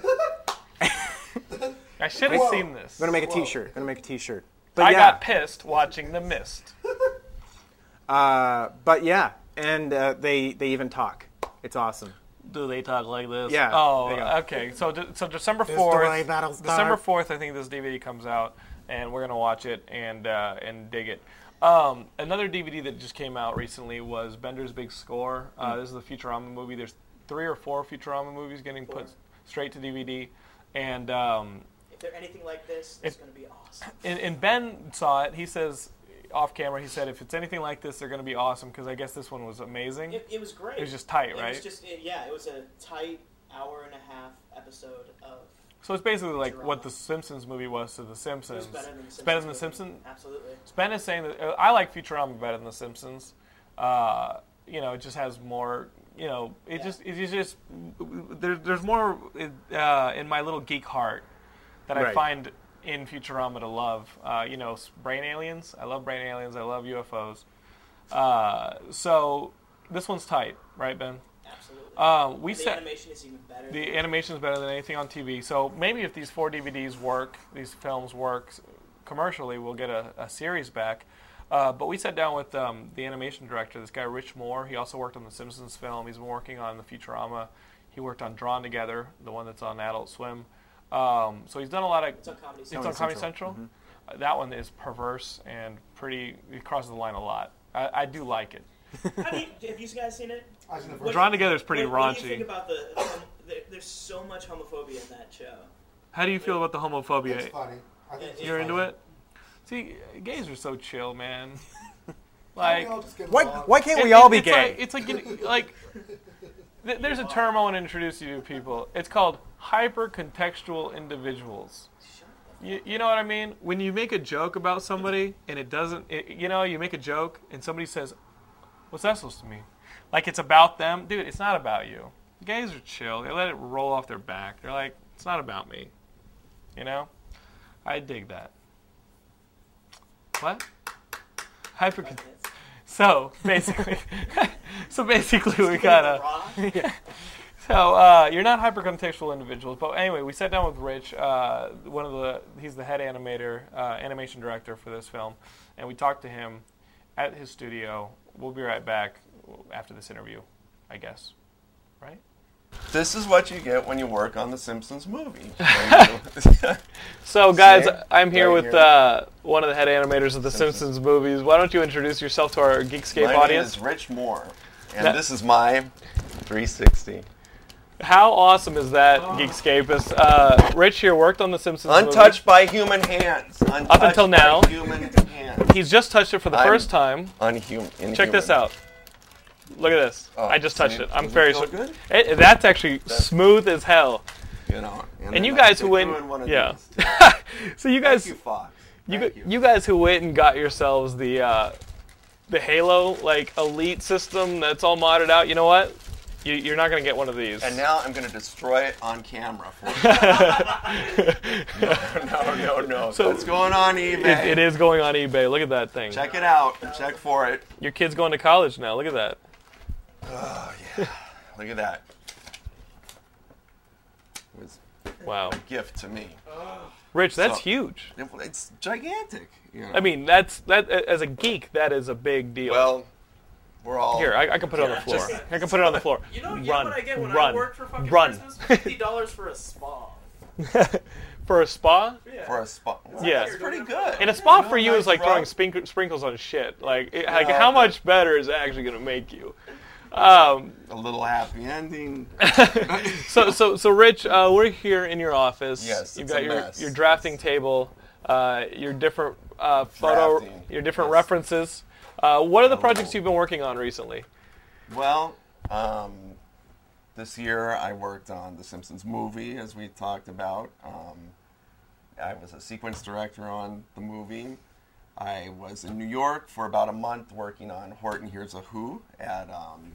S2: I should have seen this.
S3: I'm gonna make a T-shirt. I'm gonna make a T-shirt. But
S2: I
S3: yeah,
S2: got pissed watching The Mist.
S3: uh, but yeah, and uh, they they even talk. It's awesome.
S2: Do they talk like this?
S3: Yeah,
S2: Oh,
S3: there you go.
S2: okay. So, de- so December fourth.
S3: the way Battlestar-
S2: December fourth, I think this DVD comes out, and we're gonna watch it and uh, and dig it. Um, another DVD that just came out recently was Bender's Big Score. Uh,
S3: Hmm.
S2: This is the Futurama movie. There's three or four Futurama movies getting put straight to DVD, and um,
S4: If they're anything like this, it's going to be awesome.
S2: and, and Ben saw it. He says off camera, he said if it's anything like this, they're gonna be awesome because I guess this one was amazing.
S4: It, it was great.
S2: It was just tight,
S4: It
S2: right?
S4: was just it, yeah. It was a tight hour and a half episode of.
S2: So it's basically like
S4: Futurama.
S2: what the Simpsons movie was to the Simpsons.
S4: was better than the
S2: It's better than the
S4: Simpsons
S2: Simpsons.
S4: movie. Absolutely.
S2: Ben is saying that uh, I like Futurama better than The Simpsons. Uh, you know, it just has more. You know, it
S4: Yeah.
S2: just it just there, there's more uh, in my little geek heart that I find in Futurama to love. Uh, you know, brain aliens. I love brain aliens. I love UFOs. Uh, so this one's tight, right, Ben?
S4: Absolutely.
S2: Um, we
S4: the
S2: said
S4: animation is even better.
S2: the animation is better than anything on TV. So maybe if these four DVDs work, these films work commercially, we'll get a, a series back. Uh, but we sat down with um, the animation director, this guy Rich Moore. He also worked on the Simpsons film. He's been working on the Futurama. He worked on Drawn Together, the one that's on Adult Swim. Um, so he's done a lot of.
S4: It's on Comedy
S2: It's
S4: Central.
S2: on Comedy Central. Uh, that one is perverse and pretty. It crosses the line a lot. I, I do like it.
S4: How do you, have you guys seen it?
S5: I've seen the first
S2: Drawn Together is pretty
S4: what, What do you
S2: raunchy.
S4: think about the? hom- there, there's so much homophobia in that show.
S2: How do you feel about the homophobia?
S5: It's funny. I think it's
S2: You're into
S5: funny.
S2: it? See, gays are so chill, man.
S5: Why
S2: like,
S5: don't we all just get
S3: Why, why can't
S2: it-
S3: we all be
S2: it's
S3: gay?
S2: Like, it's like, getting- like th- there's a term I want to introduce you to people. It's called hyper-contextual individuals. You, you know what I mean? When you make a joke about somebody and it doesn't, it, you know, you make a joke and somebody says, "What's that supposed to mean?" Like it's about them, dude. It's not about you. Gays are chill. They let it roll off their back. They're like, "It's not about me." You know? I dig that. What? Hyper. So basically, so basically, we got a. So uh, you're not hyper-contextual individuals, but anyway, we sat down with Rich, uh, one of the he's the head animator, uh, animation director for this film, and we talked to him at his studio. We'll be right back after this interview, I guess, right?
S6: This is what you get when you work on the Simpsons movie.
S2: So, guys? I'm here
S6: Right
S2: with
S6: here.
S2: uh, one of the head animators of the
S6: Simpsons.
S2: Simpsons movies. Why don't you introduce yourself to our Geekscape
S6: My name is Rich Moore, and
S2: That-
S6: this is my 360.
S2: How awesome is that, Geekscapeist? Uh, Rich here worked on the Simpsons movie.
S6: Untouched by human hands. Untouched
S2: until
S6: by
S2: now.
S6: human hands.
S2: He's just touched it for the
S6: I'm-
S2: first time.
S6: Unhuman.
S2: Check this out. Look at this.
S6: Oh,
S2: I just touched it. I'm
S6: Does
S2: very sure.
S6: good?
S2: It, that's actually smooth as hell.
S6: You know,
S2: And
S6: then
S2: you guys who
S6: of
S2: yeah.
S6: these.
S2: so you guys,
S6: you,
S2: you, you guys who went and got yourselves the uh, the Halo like Elite system that's all modded out. You know what? You, you're not gonna get one of these.
S6: And now I'm going to destroy it on camera for you. no, no, no, no.
S2: So-
S6: That's going on eBay.
S2: it, it is going on eBay. Look at that thing.
S6: Check it out. Check for it.
S2: Your kid's going to college now. Look at that. Oh, yeah.
S6: Look at that. It was
S2: Wow.
S6: a gift to me.
S2: Rich, that's
S6: So-
S2: huge.
S6: It- It's gigantic. You know?
S2: I mean, that's that as a geek, that is a big deal.
S6: well, we're all
S2: Here, I, I can put it on the floor.
S6: just-
S2: I can put it on the floor.
S1: You know, you
S2: run,
S1: know what I get when
S2: run,
S1: I work for fucking
S2: run.
S1: Christmas? Fifty dollars for a spa.
S2: for a spa.
S6: for a spot.
S2: Yeah.
S6: it's pretty good.
S2: And a spa for
S6: You
S2: you
S6: know,
S2: is like
S6: nice
S2: throwing
S6: rub.
S2: spink- sprinkles on shit. Like, it, like
S6: Yeah.
S2: how much better is it actually going to make you? Um,
S6: a little happy ending.
S2: so, so, so, Rich, uh, we're here in your office.
S6: Yes,
S2: you've
S6: it's
S2: got
S6: a
S2: your
S6: mess.
S2: your drafting table, uh, your different uh, photo,
S6: Drafting,
S2: your different
S6: yes.
S2: references. Uh, what are the projects you've been working on recently?
S6: Well, um, this year I worked on the Simpsons movie, as we talked about. Um, I was a sequence director on the movie. I was in New York for about a month working on Horton Hears a Who at um,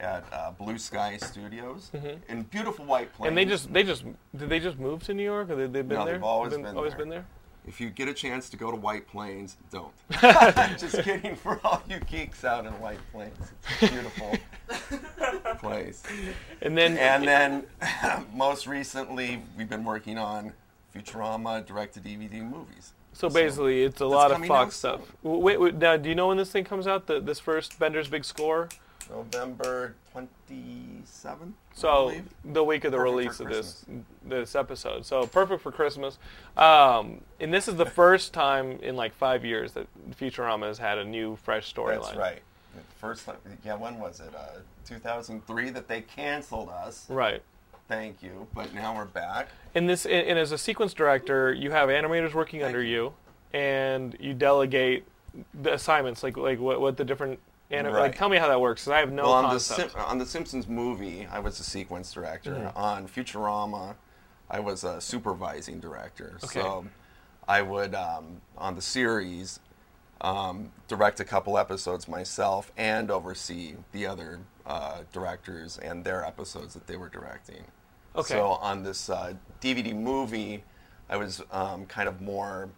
S6: at uh, Blue Sky Studios in beautiful White Plains.
S2: Mm-hmm. And they just, they just, did they just move to New York, or they, they've been
S6: No,
S2: there?
S6: they've always
S2: been,
S6: been
S2: always
S6: there.
S2: been there.
S6: If you get a chance to go to White Plains, don't. Just kidding for all you geeks out in White Plains. It's a beautiful place.
S2: And then,
S6: And then, most recently, we've been working on Futurama direct-to-DVD movies.
S2: so basically, it's a lot of Fox stuff. Wait, wait, now, do you know when this thing comes out? The, this first Bender's Big Score.
S6: November 27th.
S2: So the week of the
S6: Perfect
S2: release of this this episode. So perfect for Christmas. Um, and this is the first time in like five years that Futurama has had a new, fresh storyline.
S6: That's right. First, yeah, when was it? Uh, 2003 that they canceled us.
S2: Right.
S6: Thank you. But now we're back.
S2: And this, and and as a sequence director, you have animators working under you, and you delegate the assignments, like like what, what the different. Anim- Like, tell me how that works, because I have no
S6: well, on the,
S2: concept.
S6: Sim- on the Simpsons movie, I was a sequence director.
S2: Mm-hmm.
S6: On Futurama, I was a supervising director.
S2: Okay.
S6: So I would, um, on the series, um, direct a couple episodes myself and oversee the other uh, directors and their episodes that they were directing.
S2: Okay.
S6: So on this uh, DVD movie, I was um, kind of more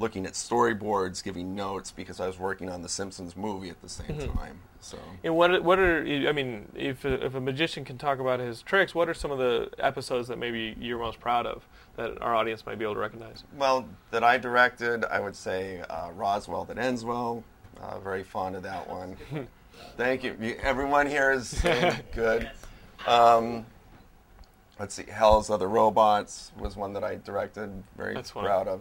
S6: looking at storyboards, giving notes because I was working on the Simpsons movie at the same
S2: Mm-hmm.
S6: time. So.
S2: And what what are I mean, if a, if a magician can talk about his tricks, what are some of the episodes that maybe you're most proud of that our audience might be able to recognize?
S6: Well, that I directed, I would say uh, Roswell that ends well. Uh, very fond of that one. Thank you. You- Everyone here is good. Um, let's see, Hell's Other Robots was one that I directed. Very proud of.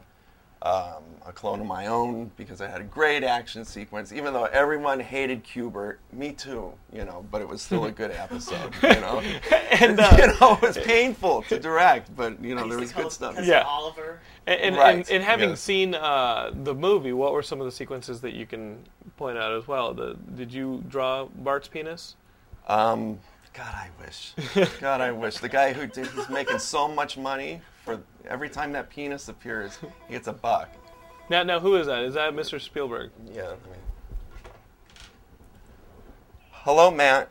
S6: Um, a clone of my own because I had a great action sequence. Even though everyone hated Cubert, me too, you know, but it was still a good episode. You know,
S2: And,
S6: you
S2: uh,
S6: know, it was painful to direct, but you know, there was good stuff.
S2: Yeah.
S1: Oliver.
S2: And, and,
S6: Right,
S2: and, and having
S6: yes.
S2: seen uh, the movie, what were some of the sequences that you can point out as well? The, did you draw Bart's penis?
S6: Um, God, I wish. God, I wish. The guy who did, he's making so much money for every time that penis appears, he gets a buck.
S2: Now, now, who is that? Is that Mr. Spielberg?
S6: Yeah. I mean. Hello, Matt.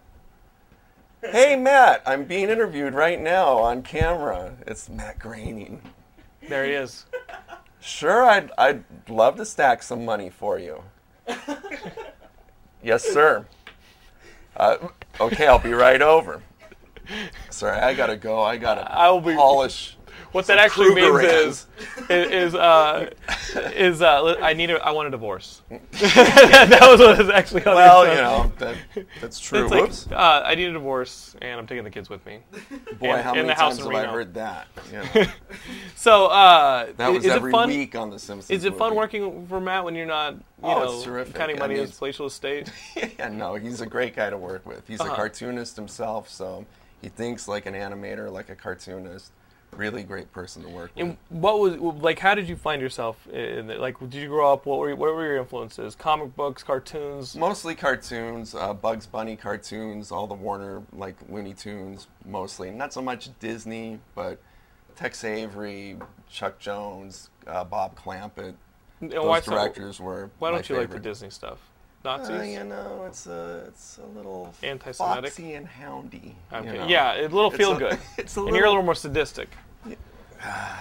S6: Hey, Matt. I'm being interviewed right now on camera. It's Matt Groening.
S2: There he is.
S6: Sure, I'd, I'd love to stack some money for you. yes, sir. Uh, okay, I'll be right over. Sorry, I gotta go. I gotta
S2: I'll be-
S6: polish.
S2: What that actually means is, is, uh, is uh, I need a, I want a divorce. that was what was actually on
S6: Well, you know, that, that's true.
S2: It's like,
S6: Whoops.
S2: uh, I need a divorce, and I'm taking the kids with me.
S6: Boy,
S2: in-
S6: how many times have I heard that? You know,
S2: So, uh,
S6: that was
S2: is
S6: every
S2: it fun?
S6: week on The Simpsons.
S2: Is it fun working for Matt when you're not, you
S6: Oh,
S2: know,
S6: it's terrific.
S2: counting money in his palatial estate?
S6: yeah, no, he's a great guy to work with. He's
S2: Uh-huh.
S6: a cartoonist himself, so he thinks like an animator, like a cartoonist. Really great person to work with.
S2: And what was like? How did you find yourself in it? Like, did you grow up? What were what were your influences? Comic books, cartoons.
S6: Mostly cartoons, uh, Bugs Bunny cartoons, all the Warner like Looney Tunes, mostly. Not so much Disney, but Tex Avery, Chuck Jones, uh, Bob Clampett.
S2: And
S6: Those
S2: why so-
S6: directors were.
S2: Why don't you like the. Disney stuff? Nazis.
S6: Uh, you know, it's a it's a little
S2: Anti-Semitic?
S6: foxy and houndy.
S2: Okay.
S6: you know.
S2: Yeah, a little
S6: It's
S2: feel
S6: a-
S2: good.
S6: It's a
S2: and
S6: little,
S2: you're a little more sadistic.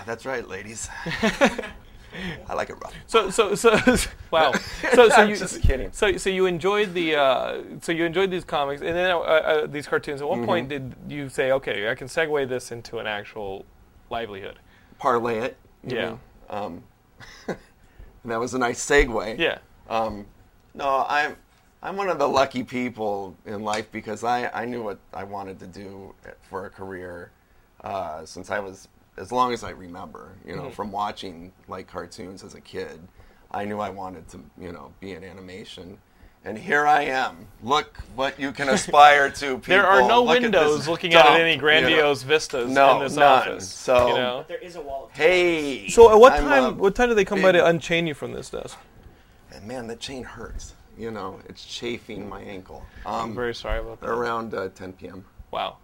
S6: That's right, ladies. I like it rough.
S2: So so so wow. So so
S6: I'm
S2: you
S6: just kidding.
S2: So so you enjoyed the uh, so you enjoyed these comics and then uh, uh, these cartoons. At what
S6: Mm-hmm.
S2: point did you say, okay, I can segue this into an actual livelihood?
S6: Parlay it.
S2: Yeah.
S6: Um, that was a nice segue.
S2: Yeah.
S6: Um, no, I'm I'm one of the lucky people in life because I, I knew what I wanted to do for a career uh, since I was as long as I remember. You know, from watching like cartoons as a kid, I knew I wanted to you know be in animation. And here I am. Look what you can aspire to. People.
S2: There are no
S6: Look at
S2: windows
S6: this
S2: looking
S6: dump,
S2: at any
S6: you know.
S2: grandiose vistas
S6: No,
S2: in this
S6: none.
S2: office.
S6: So-
S2: you know.
S4: There is a wall of
S6: Hey.
S2: So at what
S6: I'm,
S2: time? what time do they come by to unchain you from this desk?
S6: Man, that chain hurts. You know, it's chafing my ankle.
S2: I'm
S6: Um,
S2: very sorry about that.
S6: around uh, 10 p.m.
S2: Wow,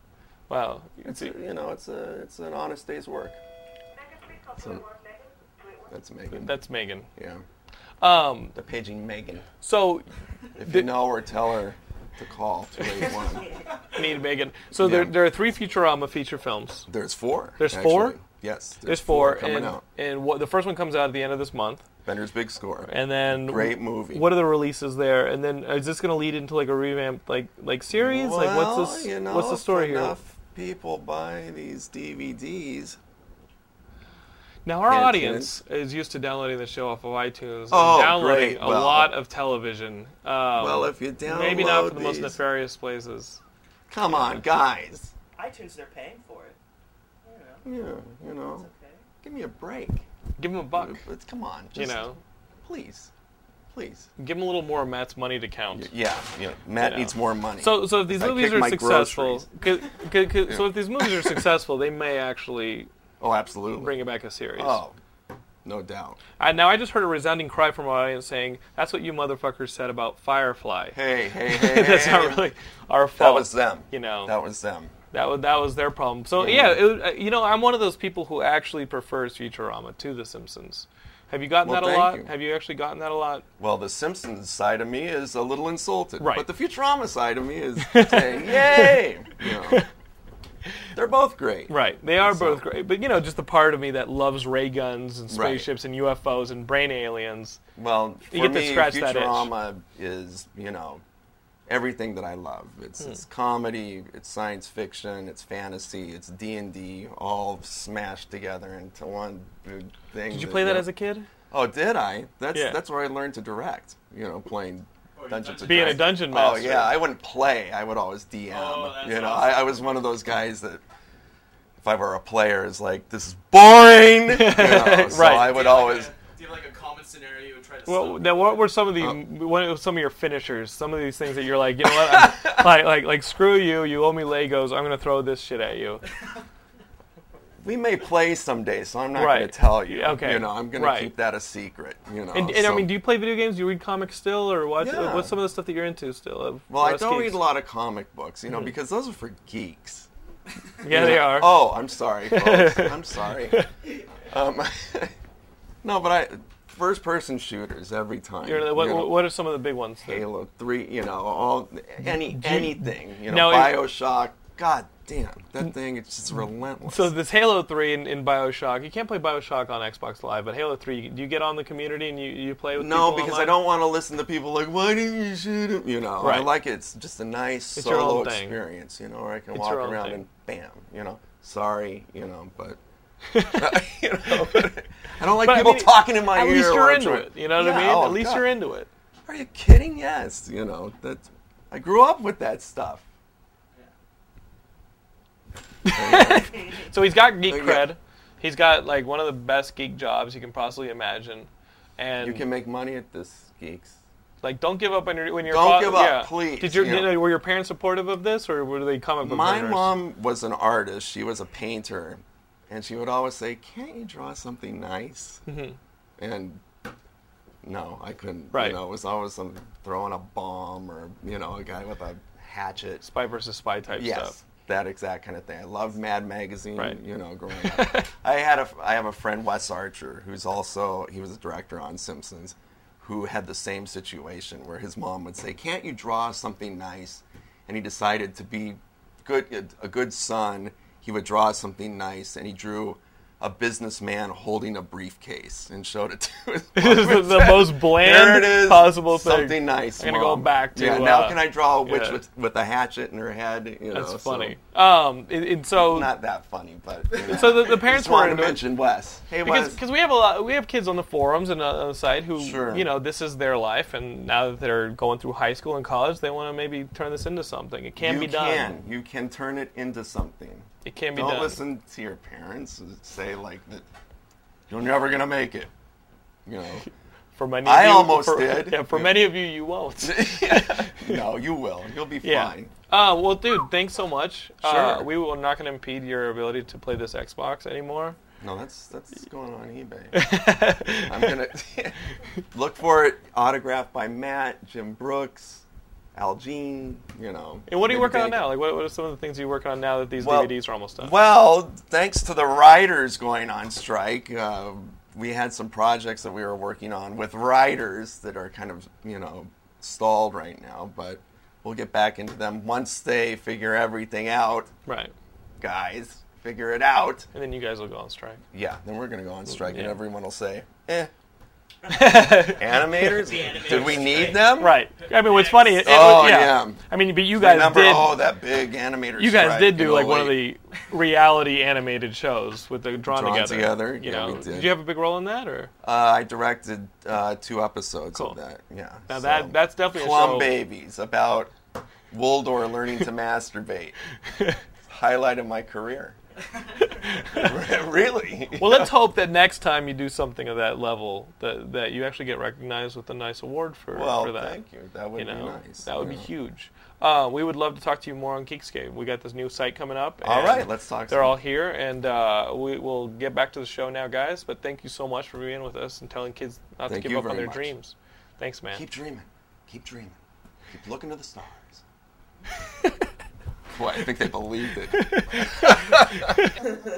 S2: wow.
S6: It's a, you know, it's a it's an honest day's work. So, that's Megan.
S2: That's Megan.
S6: yeah,
S2: Um,
S6: the paging Megan.
S2: so
S6: If you know her, tell her to call 281.
S2: need Megan. So there,
S6: Yeah.
S2: there are three Futurama feature films.
S6: There's four.
S2: There's
S6: actually.
S2: four?
S6: Yes,
S2: There's four,
S6: coming
S2: and,
S6: out.
S2: and what the first one comes out at the end of this month,
S6: Bender's Big Score.
S2: and then
S6: Great movie.
S2: What are the releases there? And then is this going to lead into like a revamped like like series? like what's this?
S6: You know,
S2: what's the story
S6: if
S2: here?
S6: enough people buy these DVDs.
S2: Now our
S6: Can't
S2: audience is used to downloading the show off of iTunes and
S6: Oh,
S2: downloading
S6: great.
S2: a
S6: Well-
S2: lot of television. Um,
S6: Well, if you download
S2: maybe not for the most
S6: these-
S2: nefarious places.
S6: Come on, guys.
S4: iTunes. They're paying for it.
S6: Yeah, you know,
S4: Okay.
S6: give me a break.
S2: Give them a buck.
S6: But come on, just,
S2: You know,
S6: please, please.
S2: give them a little more of Matt's money to count.
S6: Yeah, yeah. Matt
S2: know.
S6: needs more money.
S2: So, so if these
S6: I
S2: movies are successful,
S6: groceries.
S2: 'cause- 'cause- 'cause- so if these movies are successful, they may actually
S6: oh, absolutely.
S2: bring it back a series.
S6: Oh, no doubt.
S2: I, now I just heard a resounding cry from our audience saying, "That's what you motherfuckers said about Firefly."
S6: Hey, hey, hey.
S2: That's
S6: hey.
S2: not really our fault.
S6: That was them.
S2: You know,
S6: That was them.
S2: That was that was their problem. So yeah, it, uh, you know, I'm one of those people who actually prefers Futurama to The Simpsons. Have you gotten
S6: Well,
S2: that a lot?
S6: you.
S2: Have you actually gotten that a lot?
S6: Well, the Simpsons side of me is a little insulted,
S2: Right.
S6: but the Futurama side of me is saying, "Yay!" You know, they're both great.
S2: Right, they are
S6: So-
S2: both great, but you know, just the part of me that loves ray guns and
S6: Right.
S2: spaceships and UFOs and brain aliens.
S6: Well, for
S2: You get to
S6: me,
S2: scratch that itch.
S6: Futurama is you know everything that I love. It's
S2: Hmm.
S6: it's comedy, it's science fiction, it's fantasy, it's D and D, all smashed together into one big thing.
S2: Did you play that
S6: you know-
S2: as a kid?
S6: Oh, did I? That's
S2: Yeah.
S6: that's where I learned to direct. You know, playing Dungeons and
S2: Being a
S6: Dragons.
S2: dungeon
S6: Oh yeah, I wouldn't play. I would always DM.
S2: Oh,
S6: you know,
S2: awesome.
S6: I, I was one of those guys that. If I were a player, is like this is boring. You know, so
S2: Right.
S6: I would always.
S7: Do like a common scenario you would try to
S2: Well, now what were some of the
S6: Oh.
S2: what are some of your finishers? Some of these things that you're like, you know what, like like like screw you, you owe me Legos. I'm gonna throw this shit at you.
S6: we may play someday, so I'm not
S2: Right.
S6: going to tell you.
S2: Okay.
S6: You know, I'm going to keep that a secret. You know.
S2: And, and I mean, do you play video games? Do you read comics still, or what?
S6: Yeah.
S2: What's some of the stuff that you're into still? of-
S6: well, I don't
S2: geeks?
S6: read a lot of comic books, you know,
S2: Mhm.
S6: because those are for geeks.
S2: Yeah,
S6: You
S2: they
S6: know?
S2: are.
S6: Oh, I'm sorry, folks. I'm sorry. Um, no, but I first-person shooters every time.
S2: You're- what,
S6: you know.
S2: what are some of the big ones? that-
S6: Halo Three, you know, all any anything, you know,
S2: Now, if-
S6: Bioshock. God damn, that thing it's just relentless.
S2: So this Halo 3 in, in Bioshock, you can't play Bioshock on Xbox Live, but Halo 3, do you get on the community and you, you play with
S6: no,
S2: people
S6: because I don't want to listen to people like, why didn't you shoot him? You know, I like it. It's just a nice
S2: It's
S6: solo experience, you know, where I can
S2: It's
S6: walk around
S2: thing.
S6: and bam, you know, sorry, you know, but. you know, I don't like
S2: But, I
S6: people
S2: mean,
S6: talking in my
S2: at
S6: ear.
S2: least you're into it, you know what I mean?
S6: oh,
S2: at least
S6: God.
S2: you're into it.
S6: Are you kidding? Yes, you know that. I grew up with that stuff.
S2: So he's got geek cred. He's got like one of the best geek jobs you can possibly imagine. And
S6: You can make money at this, geeks.
S2: like don't give up when you're when you're
S6: Don't give up,
S2: yeah.
S6: please,
S2: Did your
S6: you know.
S2: were your parents supportive of this or were they comic book
S6: My mom was an artist. She was a painter, and she would always say, "Can't you draw something nice?"
S2: Mhm.
S6: And no, I couldn't.
S2: Right.
S6: You know, it was always some throwing a bomb or you know a guy with a hatchet.
S2: Spy versus spy type
S6: yes,
S2: stuff.
S6: that exact kind of thing. I loved Mad Magazine.
S2: Right.
S6: You know, growing up. I had a I have a friend Wes Archer who's also he was a director on Simpsons, who had the same situation where his mom would say, "Can't you draw something nice?" And he decided to be good a good son. He would draw something nice, and he drew a businessman holding a briefcase and showed it to his
S2: This
S6: mom
S2: is the,
S6: said,
S2: most bland
S6: there it is,
S2: possible thing.
S6: Something nice.
S2: I'm gonna go back to
S6: yeah. Now
S2: uh,
S6: can I draw a witch
S2: yeah.
S6: with, with a hatchet in her head? You know,
S2: That's
S6: so-
S2: funny. Um, and, and so
S6: not that funny, but you know.
S2: So the, the parents were
S6: to
S2: it.
S6: mention Wes. Hey,
S2: because
S6: Wes.
S2: because we have a lot we have kids on the forums and uh, on the site who
S6: Sure.
S2: you know this is their life and now that they're going through high school and college they want to maybe turn this into something. It can
S6: you
S2: be done.
S6: Can. You can turn it into something.
S2: It can be
S6: Don't
S2: done.
S6: listen to your parents say like that. You're never gonna make it. You know.
S2: For many,
S6: I
S2: of you,
S6: almost
S2: for,
S6: did.
S2: Yeah, for many of you, you won't.
S6: no, you will. You'll be
S2: yeah.
S6: fine.
S2: Uh, well, dude, thanks so much. Uh,
S6: Sure.
S2: we will not going to impede your ability to play this Xbox anymore.
S6: No, that's that's going on eBay. I'm gonna look for it autographed by Matt, Jim Brooks, Al Jean. You know.
S2: And what are you working on now? Like, what, what are some of the things you're working on now that these
S6: Well-
S2: DVDs are almost done?
S6: Well, thanks to the writers going on strike, uh, we had some projects that we were working on with writers that are kind of, you know, stalled right now, but we'll get back into them once they figure everything out.
S2: Right.
S6: Guys, figure it out.
S2: And then you guys will go on strike.
S6: Yeah, then we're going to go on strike, and everyone will say, eh. Animators? Did we need them?
S2: Right. I mean, what's funny? It,
S6: Oh,
S2: yeah.
S6: yeah.
S2: I mean, but you guys
S6: Remember,
S2: did.
S6: oh, that big animator
S2: you guys did do
S6: in
S2: like one of the reality animated shows with the drawn,
S6: Drawn
S2: together.
S6: Together,
S2: You
S6: yeah,
S2: know,
S6: we did.
S2: you have a big role in that, or
S6: Uh, I directed uh, two episodes
S2: Cool.
S6: of that. Yeah.
S2: Now that- that's definitely a
S6: Plum
S2: show-
S6: Babies about Wooldoor learning to masturbate. Highlight of my career. really?
S2: well, let's hope that next time you do something of that level, that that you actually get recognized with a nice award for
S6: Well,
S2: for that.
S6: thank you. That would
S2: you
S6: be nice,
S2: That would be huge. Uh, we would love to talk to you more on Geekscape. We got this new site coming up.
S6: All right, let's talk
S2: They're all here, and uh, we will get back to the show now, guys. But thank you so much for being with us and telling kids not
S6: Thank
S2: to give up on their
S6: much.
S2: dreams. Thanks, man.
S6: Keep dreaming. Keep dreaming. Keep looking to the stars. Boy, I think they believed it.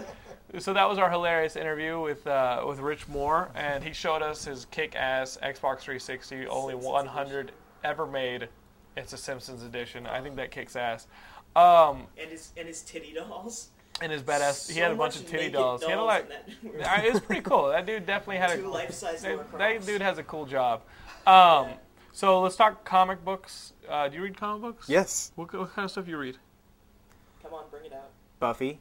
S2: So that was our hilarious interview with uh, with Rich Moore, and he showed us his kick-ass Xbox 360, only 100 ever made. It's a Simpsons edition. I think that kicks ass. Um,
S4: And his and his titty dolls.
S2: and his badass, he had a bunch of titty
S4: naked
S2: dolls. He had a
S4: dolls
S2: lot.
S4: in that.
S2: Uh, it was pretty cool. That dude definitely had a
S4: Two life-size
S2: that, that dude has a cool job. Um, so let's talk comic books. Uh, do you read comic books?
S3: Yes.
S2: What, what kind of stuff do you read?
S4: Come on, bring it out.
S3: Buffy.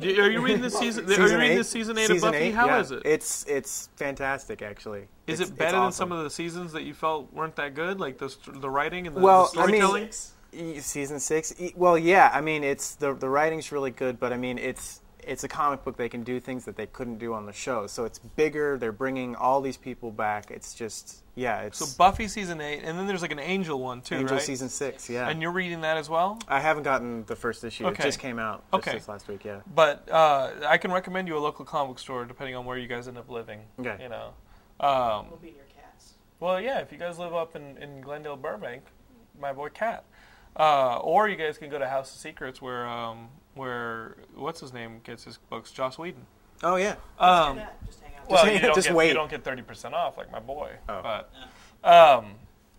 S2: Are you reading this season? are you reading this season eight of
S3: Season
S2: Buffy?
S3: eight,
S2: How
S3: yeah.
S2: is it?
S3: It's it's fantastic actually.
S2: Is
S3: It's-
S2: it
S3: it's
S2: better than
S3: awesome.
S2: some of the seasons that you felt weren't that good, like the the writing and the,
S3: well,
S2: the
S3: I mean, season six. Well, yeah. I mean, it's the the writing's really good, but I mean, it's it's a comic book. They can do things that they couldn't do on the show. So it's bigger. They're bringing all these people back. It's just yeah. It's
S2: So Buffy season eight, and then there's like an Angel one too,
S3: Angel
S2: right?
S3: season six. Yeah.
S2: And you're reading that as well.
S3: I haven't gotten the first issue.
S2: Okay.
S3: It just came out just
S2: Okay.
S3: this last week. Yeah.
S2: But uh, I can recommend you a local comic store depending on where you guys end up living.
S3: Okay.
S2: You know. Um,
S4: We'll be near cats.
S2: well, yeah. If you guys live up in, in Glendale, Burbank, my boy Cat. Uh, or you guys can go to House of Secrets where um, where what's his name gets his books, Joss Whedon.
S3: Oh yeah.
S2: Um,
S4: just hang out.
S2: well, you don't
S3: just
S2: get,
S3: wait.
S2: You don't get thirty percent off like my boy.
S3: Oh.
S2: But um,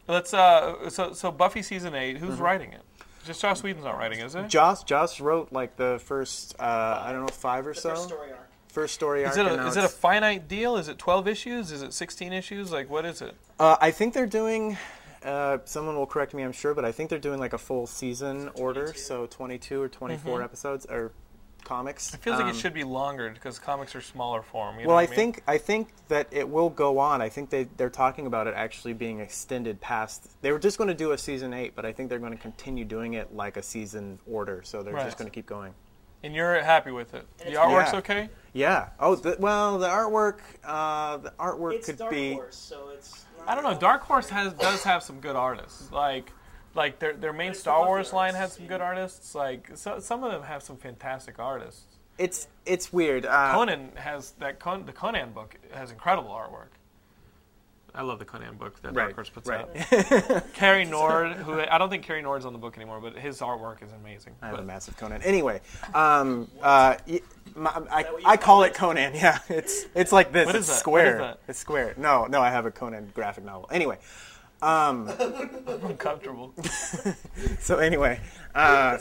S2: let's uh, so so Buffy season eight. Who's
S3: Mm-hmm.
S2: writing it? Just Joss Whedon's not writing, is it?
S3: Joss Joss wrote like the first uh, I don't know five or
S4: The
S3: so
S4: first story arc.
S3: first story
S2: Is
S3: arc.
S2: it a, is it a finite deal? Is it twelve issues? Is it sixteen issues? Like what is it?
S3: Uh, I think they're doing. Uh, someone will correct me, I'm sure, but I think they're doing like a full season order, so 22 or 24 episodes or comics.
S2: Mm-hmm. It feels like
S3: Um,
S2: it should be longer because comics are smaller form. You know
S3: Well, I
S2: what mean?
S3: think I think that it will go on. I think they they're talking about it actually being extended past. They were just going to do a season eight, but I think they're going to continue doing it like a season order. So they're
S2: Right.
S3: just going to keep going.
S2: and you're happy with it. The artwork's
S3: Yeah.
S2: okay.
S3: Yeah. Oh, the, well, the artwork. Uh, the artwork
S4: It's
S3: could
S4: Dark
S3: be.
S4: Horse, so it's.
S2: I don't know. Dark Horse has does have some good artists. Like like their their main Star Wars line has some good artists. Like so, some of them have some fantastic artists.
S3: It's it's weird. Uh,
S2: Conan has that Con- the Conan book has incredible artwork. I love the Conan book that Dark
S3: Right,
S2: Horse puts
S3: right.
S2: out. Cary Nord, who I don't think Cary Nord's on the book anymore, but his artwork is amazing.
S3: I have a massive Conan. Anyway, um, uh, my, I,
S4: that what you
S3: I
S4: call
S3: call it Conan. Yeah, it's it's like this.
S2: What
S3: it's
S2: is that? What
S3: square.
S2: is that?
S3: It's square. No, no, I have a Conan graphic novel. Anyway, um,
S2: uncomfortable.
S3: so anyway, uh,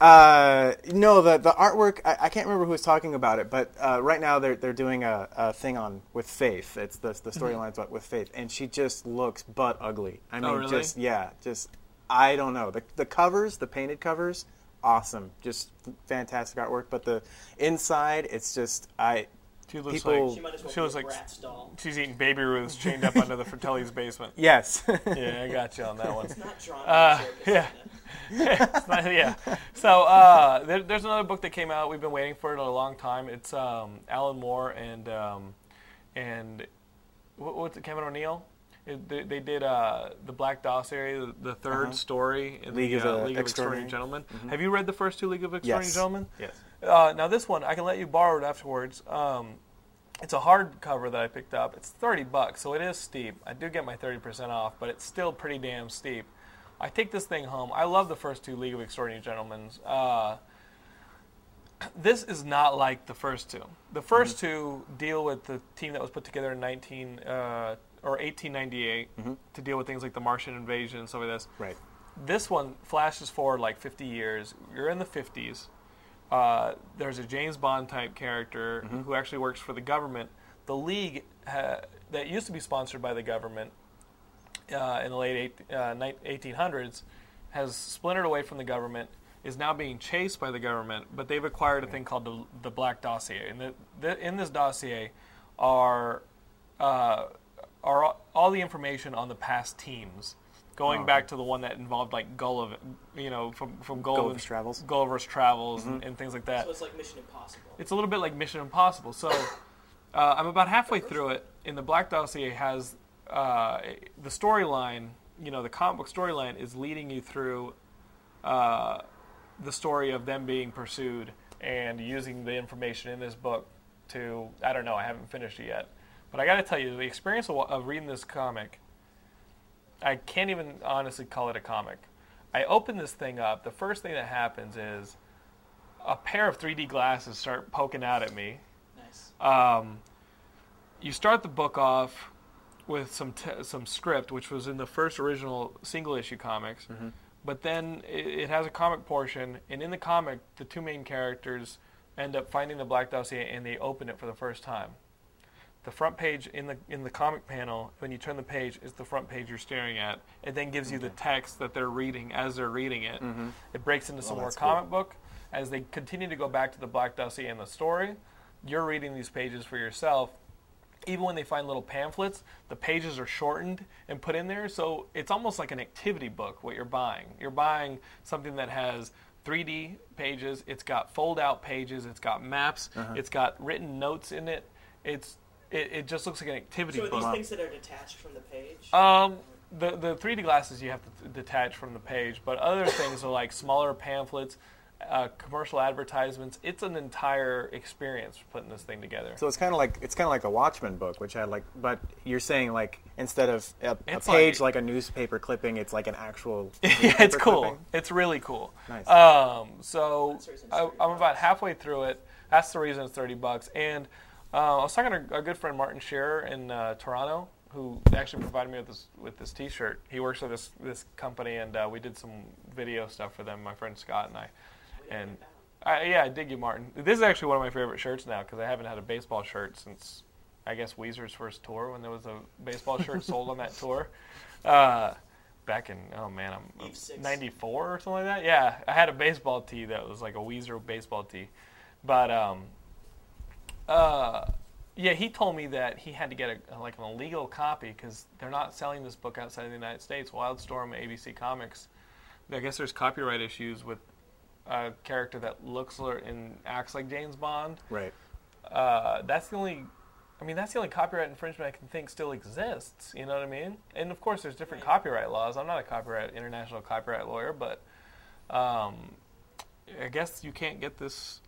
S3: uh, no, the the artwork. I, I can't remember who was talking about it, but uh, right now they're they're doing a, a thing on with Faith. It's the the storylines but with Faith, and she just looks butt ugly. I mean,
S2: Oh, really?
S3: just yeah, just I don't know. The the covers, the painted covers, awesome, just fantastic artwork. But the inside, it's just I.
S2: She looks
S3: People-
S2: like
S4: She might as well
S2: She
S4: be
S2: looks
S4: a
S2: like
S4: Bratz doll.
S2: she's eating baby Ruths chained up under the Fratelli's basement.
S3: Yes.
S2: Yeah, I got you on that one.
S4: Not drawn.
S2: Uh, yeah. It's not- yeah. So uh, there, there's another book that came out. We've been waiting for it a long time. It's um, Alan Moore and um, and what, what's it? Kevin O'Neill. It, they, they did uh, the Black Dossier, the, the 3rd story in
S3: Uh-huh. League
S2: the
S3: of
S2: uh, League of
S3: Extraordinary.
S2: Extraordinary Gentlemen. Have you read the first two League of Extraordinary
S3: yes.
S2: Gentlemen?
S3: Yes.
S2: Uh, now this one, I can let you borrow it afterwards. Um, it's a hardcover that I picked up. It's thirty bucks, so it is steep. I do get my thirty percent off, but it's still pretty damn steep. I take this thing home. I love the first two League of Extraordinary Gentlemen. Uh, this is not like the first two. The 1st two deal with the team that was put together in 19 uh, or 1898 to deal with things like the Martian invasion and stuff like this
S3: Right.
S2: this one flashes forward like 50 years. You're in the 50s. Uh, there's a James Bond type character who actually works for the government. The League ha- that used to be sponsored by the government uh, in the late eight, uh, 1800s has splintered away from the government. Is now being chased by the government, but they've acquired a thing called the, the Black Dossier. And the, the, in this dossier are uh, are all- all the information on the past teams, going back to the one that involved like Gulliver, you know, from from Gulliver's,
S3: Gulliver's Travels.
S2: Gulliver's Travels, and, and things like that.
S4: So it's like Mission Impossible.
S2: It's a little bit like Mission Impossible. So uh, I'm about halfway through it, and the Black Dossier has uh, the storyline. You know, the comic book storyline is leading you through uh, the story of them being pursued and using the information in this book to. I don't know. I haven't finished it yet, but I got to tell you, the experience of, of reading this comic. I can't even honestly call it a comic. I open this thing up. The first thing that happens is a pair of 3D glasses start poking out at me.
S4: Nice.
S2: Um, you start the book off with some t- some script, which was in the first original single issue comics, but then it, it has a comic portion, and in the comic, the two main characters end up finding the Black Dossier, and they open it for the first time. The front page in the in the comic panel, when you turn the page, is the front page you're staring at. It then gives you the text that they're reading as they're reading it. It breaks into some more
S3: that's cool.
S2: comic book as they continue to go back to the Black Dossier and the story. You're reading these pages for yourself. Even when they find little pamphlets, the pages are shortened and put in there, so it's almost like an activity book. What you're buying, you're buying something that has 3D pages. It's got fold-out pages. It's got maps.
S3: Uh-huh.
S2: It's got written notes in it. It's it, it just looks like an activity
S4: So are
S2: book.
S4: these things that are detached from the page?
S2: Um, the the 3D glasses you have to detach from the page, but other things are like smaller pamphlets, uh, commercial advertisements. It's an entire experience putting this thing together.
S3: So it's kind of like it's kind of like a Watchmen book, which had like, but you're saying like instead of a, a page
S2: like-
S3: like, a newspaper clipping, it's like an actual.
S2: yeah, it's cool.
S3: clipping?
S2: It's really cool.
S3: Nice.
S2: Um, so
S4: That's the reason it's
S2: I, I'm about halfway through it. That's the reason it's 30 bucks. And uh, I was talking to a good friend Martin Shearer in uh, Toronto, who actually provided me with this with this T-shirt. He works for this this company, and uh, we did some video stuff for them. My friend Scott and I, and I, yeah, I dig you, Martin. This is actually one of my favorite shirts now because I haven't had a baseball shirt since I guess Weezer's first tour when there was a baseball shirt sold on that tour. Uh, back in oh man, I'm '94 or something like that. Yeah, I had a baseball tee that was like a Weezer baseball tee, but um, uh, yeah, he told me that he had to get a like an illegal copy because they're not selling this book outside of the United States. Wildstorm, ABC Comics. I guess there's copyright issues with a character that looks or- and acts like James Bond.
S3: Right.
S2: Uh, that's the only. I mean, that's the only copyright infringement I can think still exists. You know what I mean? And of course, there's different copyright laws. I'm not a copyright international copyright lawyer, but um, I guess you can't get this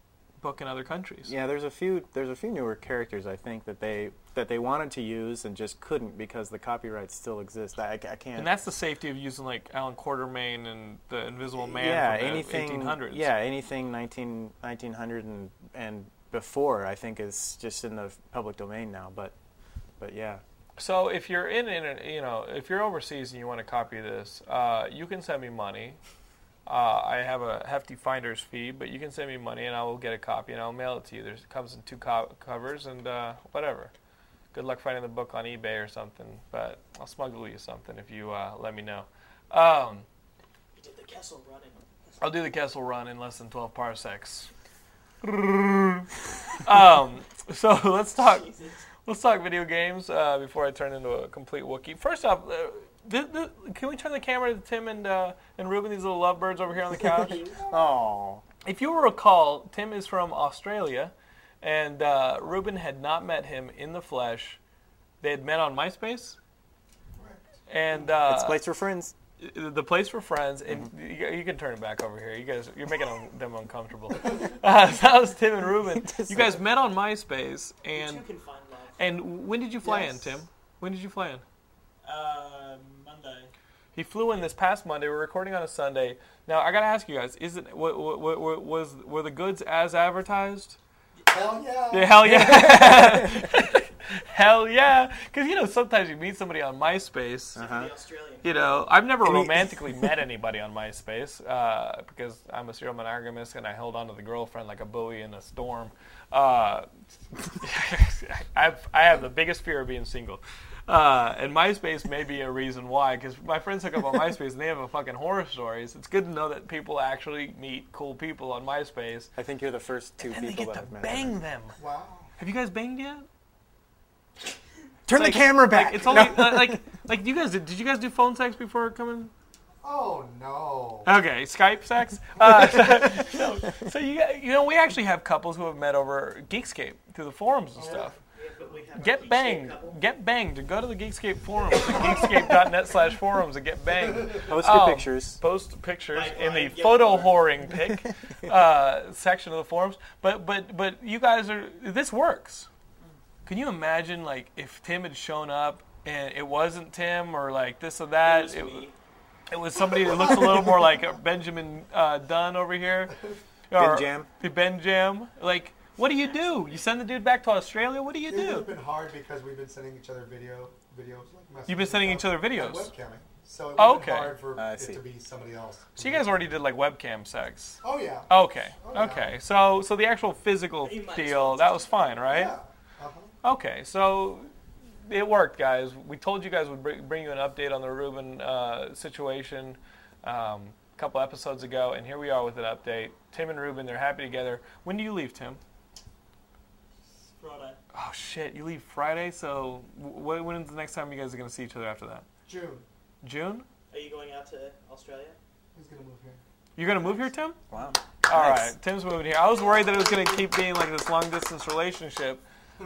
S2: book in other countries.
S3: Yeah, there's a few there's a few newer characters I think that they that they wanted to use and just couldn't because the copyrights still exist. I, I can't.
S2: And that's the safety of using like Allan Quatermain and the Invisible Man
S3: yeah,
S2: from the
S3: anything
S2: 1800s.
S3: Yeah, anything 19, 1900 and and before I think is just in the public domain now. But but yeah.
S2: So if you're in, in you know, if you're overseas and you want to copy this, uh, you can send me money. Uh, I have a hefty finder's fee, but you can send me money and I will get a copy and I'll mail it to you. There's, it comes in two co- covers and uh, whatever. Good luck finding the book on eBay or something, but I'll smuggle you something if you uh, let me know. Um,
S4: You did the Kessel running.
S2: I'll do the Kessel run in less than 12 parsecs. um, so let's talk.
S4: Jesus.
S2: Let's talk video games uh, before I turn into a complete Wookiee. First off, uh, th- th- can we turn the camera to Tim and uh, and Ruben, these little lovebirds over here on the couch?
S3: Oh.
S2: if you will recall, Tim is from Australia, and uh, Ruben had not met him in the flesh. They had met on MySpace, and uh,
S3: It's a place for friends.
S2: the place for friends, and
S3: Mm-hmm.
S2: you, you can turn it back over here. You guys, you're making them- them uncomfortable. uh, so that was Tim and Ruben. You guys met on MySpace, and
S4: two can find love.
S2: and when did you fly in, Tim? When did you fly in?
S7: Uh, Monday.
S2: He flew in this past Monday. We're recording on a Sunday. Now I gotta ask you guys: Is it wa- wa- wa- wa- was were the goods as advertised?
S5: Hell yeah.
S2: Yeah, hell yeah, hell yeah! Because you know sometimes you meet somebody on MySpace.
S3: Uh-huh.
S2: You know, I've never romantically met anybody on MySpace uh, because I'm a serial monogamist and I held on to the girlfriend like a buoy in a storm. Uh, I've, I have the biggest fear of being single. Uh, and MySpace may be a reason why, because my friends hook up on MySpace and they have a fucking horror stories. It's good to know that people actually meet cool people on MySpace.
S3: I think you're the first two
S2: And they
S3: people
S2: get
S3: that
S2: to
S3: have met.
S2: bang them.
S5: Wow.
S2: Have you guys banged yet?
S3: Turn
S2: Like-
S3: the camera back.
S2: Like, it's only uh, like like you guys did. Did you guys do phone sex before coming?
S5: Oh no.
S2: Okay, Skype sex. Uh, so, so you you know we actually have couples who have met over Geekscape through the forums and stuff.
S4: Yeah, but we have a
S2: Get banged, get banged. Go to the Geekscape forums, at geekscape.net slash forums, and get banged.
S3: Post your
S2: Um,
S3: pictures.
S2: Post pictures
S4: Like,
S2: in the
S4: like,
S2: photo
S4: bored.
S2: whoring pic uh, section of the forums. But but but you guys are this works. Can you imagine like if Tim had shown up and it wasn't Tim or like this or that?
S4: It was
S2: it-
S4: me.
S2: it was somebody that looks a little more like Benjamin uh, Dunn over here. Or-
S3: Jam?
S2: Ben Jam. Like, what do you do? You send the dude back to Australia? What do you do?
S5: It's been hard because we've been sending each other video videos like
S2: You've been sending each other videos?
S5: webcamming. So it would
S2: Oh,
S5: have
S2: okay.
S5: hard for
S3: I
S5: it
S3: see.
S5: to be somebody else.
S2: So you guys already did like webcam sex.
S5: Oh yeah.
S2: Okay.
S5: Oh, yeah.
S2: Okay. So so the actual physical
S4: You
S2: deal that was fine, right?
S5: Yeah. Uh-huh.
S2: Okay. So it worked, guys. We told you guys would bring, bring you an update on the Ruben uh, situation um, a couple episodes ago, and here we are with an update. Tim and Ruben, they're happy together. When do you leave, Tim?
S4: Friday.
S2: Oh shit! You leave Friday, so wh- when's the next time you guys are gonna see each other after that?
S5: June.
S2: June?
S4: Are you going out to Australia?
S5: Who's gonna move here?
S2: You're gonna move here, Tim?
S3: Wow.
S2: All
S3: Nice.
S2: right, Tim's moving here. I was worried that it was going to keep being like this long distance relationship.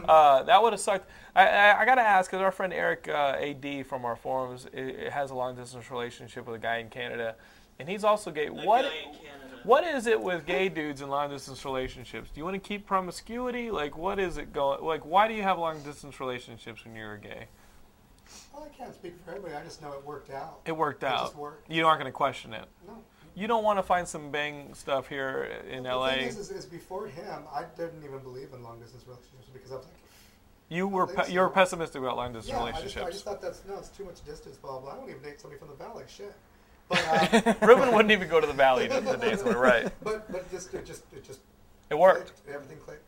S2: Uh, that would have sucked. I, I, I got to ask, because our friend Eric uh, AD from our forums i i- has a long distance relationship with a guy in Canada, and he's also gay. What
S4: guy in Canada.
S2: what is it with gay dudes in long distance relationships? Do you want to keep promiscuity? Like, what is it going? Like, why do you have long distance relationships when you're gay?
S5: Well, I can't speak for everybody. I just know it worked out.
S2: It worked
S5: It
S2: out.
S5: just worked.
S2: You aren't going to question it.
S5: No.
S2: You don't want to find some bang stuff here in
S5: The
S2: LA.
S5: thing is, is, is before him, I didn't even believe in long distance relationships because I was like,
S2: You were
S5: think
S2: pe- you were pessimistic about long distance
S5: yeah, I just. I just thought that's no, it's too much distance, blah blah. I won't even date somebody from the valley, shit. But uh,
S2: Ruben wouldn't even go to the valley to, to date someone, right?
S5: but but just it just it just
S2: It worked.
S5: clicked. Everything clicked.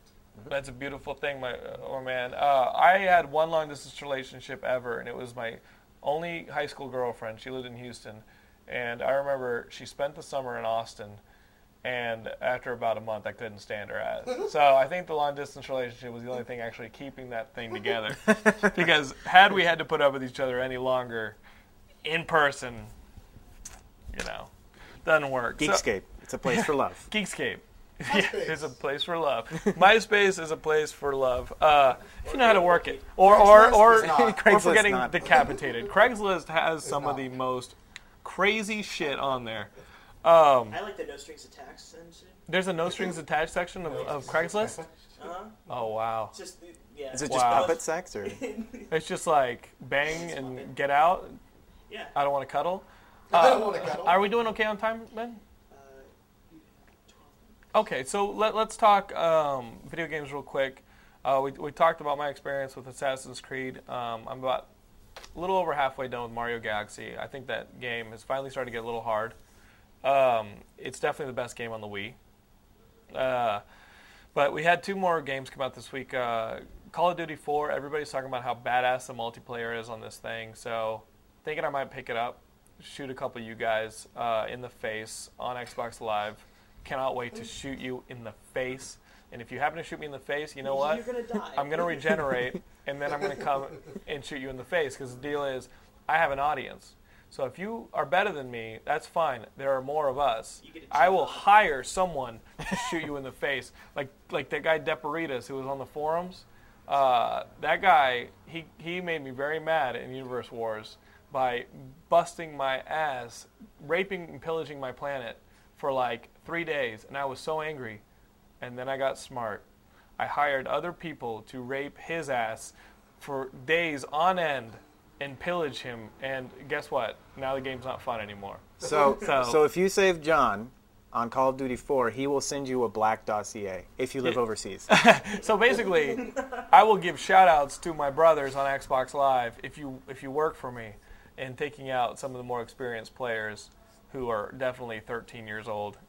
S2: That's a beautiful thing, my oh man. Uh, I had one long distance relationship ever, and it was my only high school girlfriend. She lived in Houston, and I remember she spent the summer in Austin. And after about a month, I couldn't stand her ass. So I think the long distance relationship was the only thing actually keeping that thing together. because had we had to put up with each other any longer, in person, you know, doesn't work. So-
S3: Geekscape. It's a place for love.
S2: Geekscape. Yeah, it's a place for love. MySpace is a place for love. Uh, if you know how to work it, or or or,
S5: Craigslist is not.
S2: or for
S3: Craigslist
S2: getting decapitated. Craigslist has some of the most crazy shit on there.
S4: I like the no strings attached and shit.
S2: There's a no strings attached section of, of Craigslist.
S4: Uh-huh.
S2: Oh wow,
S4: It's just yeah.
S3: Is it just
S2: Wow.
S3: puppet sex or?
S2: it's just like bang and get out.
S4: Yeah.
S2: I don't want to cuddle.
S5: I don't want to cuddle.
S2: Are we doing okay on time, Ben?
S4: Uh,
S2: Okay, so let, let's talk um, video games real quick. Uh, we, we talked about my experience with Assassin's Creed. Um, I'm about a little over halfway done with Mario Galaxy. I think that game has finally started to get a little hard. Um, it's definitely the best game on the Wii. Uh, but we had two more games come out this week. Uh, Call of Duty 4, everybody's talking about how badass the multiplayer is on this thing. So thinking I might pick it up, shoot a couple of you guys uh, in the face on Xbox Live. Cannot wait to shoot you in the face. And if you happen to shoot me in the face, you know what?
S4: You're gonna die.
S2: I'm going to regenerate, and then I'm going to come and shoot you in the face. Because the deal is, I have an audience. So if you are better than me, that's fine. There are more of us.
S4: You get a
S2: I will hire someone to shoot you in the face, like like that guy Deporitas who was on the forums. Uh, that guy, he he made me very mad in Universe Wars by busting my ass, raping and pillaging my planet for like three days, and I was so angry. And then I got smart. I hired other people to rape his ass for days on end and pillage him. And guess what? Now the game's not fun anymore.
S3: So,
S2: So-
S3: so if you save John on Call of Duty 4, he will send you a black dossier if you live overseas.
S2: So basically, I will give shout outs to my brothers on Xbox Live if you if you work for me in taking out some of the more experienced players who are definitely 13 years old.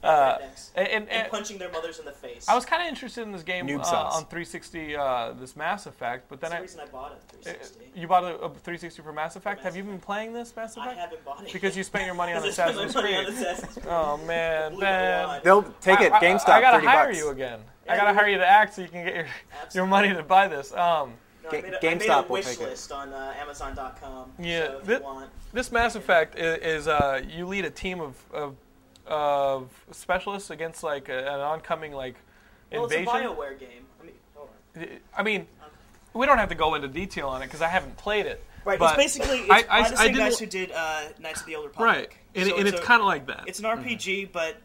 S2: Uh,
S4: Rednecks.
S2: and, and,
S4: and
S2: and
S4: punching their mothers in the face.
S2: I was kind of interested in this game uh, on 360, uh, this Mass Effect, but then
S4: That's the
S2: I,
S4: reason I bought a 360.
S2: you bought a, a 360 for Mass Effect.
S4: Mass
S2: Have you been playing this Mass
S4: I
S2: Effect?
S4: haven't bought it
S2: Because you spent your money on
S4: 'Cause I spent my
S2: Assassin's
S4: money
S2: Creed.
S4: on Assassin's Creed.
S2: Oh man,
S4: Believe
S2: Ben.
S3: They'll take it.
S2: I- I-
S3: GameStop,
S2: I, gotta
S3: 30
S2: hire
S3: bucks.
S2: you again. I gotta hire you to act so you can get your your money to buy this. Um,
S4: No, I
S3: Ga-
S4: made a, I made
S3: GameStop
S4: a
S3: will
S4: wish
S3: take it.
S4: list on uh, Amazon.com.
S2: Yeah,
S4: so if
S2: thi-
S4: you want.
S2: this Mass Effect is, is uh, you lead a team of of, of specialists against like a, an oncoming like
S4: Well, it's a
S2: invasion.
S4: Bioware game. I mean, hold.
S2: I mean, we don't have to go into detail on it because I haven't played it.
S4: Right,
S2: but
S4: it's basically it's
S2: I-
S4: by
S2: I-
S4: the same
S2: didn't
S4: guys who did uh, Knights of the Old Republic.
S2: right, and,
S4: So
S2: and it's
S4: a-
S2: kind of like that.
S4: It's an RPG, but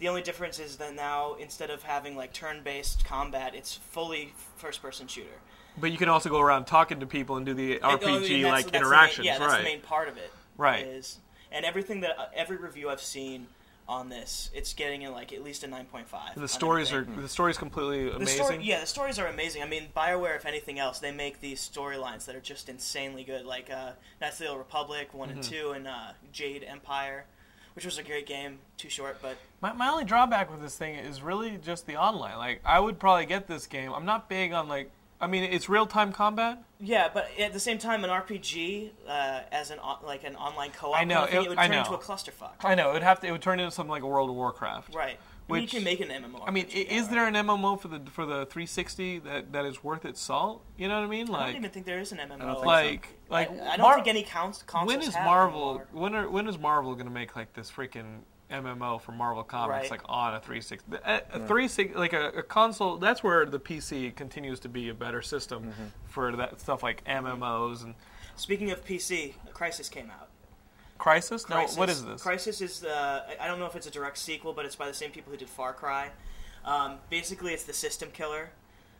S4: the only difference is that now instead of having like turn-based combat, it's fully first-person shooter.
S2: But you can also go around talking to people and do the
S4: And, oh, I mean,
S2: RPG
S4: that's-
S2: like
S4: the main-
S2: interactions,
S4: yeah, that's
S2: right?
S4: the main part of it.
S2: Right.
S4: Is and everything that uh, every review I've seen on this, it's getting in like at least a nine point five.
S2: the stories are the stories completely
S4: The
S2: amazing.
S4: story, yeah, the stories are amazing. I mean, Bioware, if anything else, they make these storylines that are just insanely good. Like uh, Knights of the Old Republic one
S2: Mm-hmm.
S4: and two, and uh, Jade Empire, which was a great game. Too short, but
S2: My, my only drawback with this thing is really just the online. Like, I would probably get this game. I'm not big on like. I mean, it's real time combat.
S4: yeah. But at the same time, an RPG uh, as an on, like an online co-op,
S2: I know,
S4: kind of thing,
S2: it-
S4: it would turn into
S2: know.
S4: a clusterfuck.
S2: I know it would have to. It would turn into something like a World of Warcraft.
S4: Right. I mean, you
S2: Which-
S4: can make an MMO.
S2: I mean, i- is there an MMO for the for the 360 that, that is worth its salt? You know what I mean? Like, I
S4: don't even think there is an MMO.
S3: think so.
S2: like, like
S4: I, I don't
S2: Mar-
S4: think any cons- consoles
S2: when is
S4: have
S2: Marvel?
S4: anymore.
S2: When are when is Marvel gonna make like this freaking MMO for Marvel Comics
S4: Right.
S2: like on a 360. A, a 360 like a, a console. That's where the PC continues to be a better system for that stuff like MMOs and
S4: Speaking of PC, Crysis came out.
S2: Crysis.
S4: Crysis.
S2: No, what is this?
S4: Crysis is uh, I- I don't know if it's a direct sequel, but it's by the same people who did Far Cry. Um, basically, it's the system killer.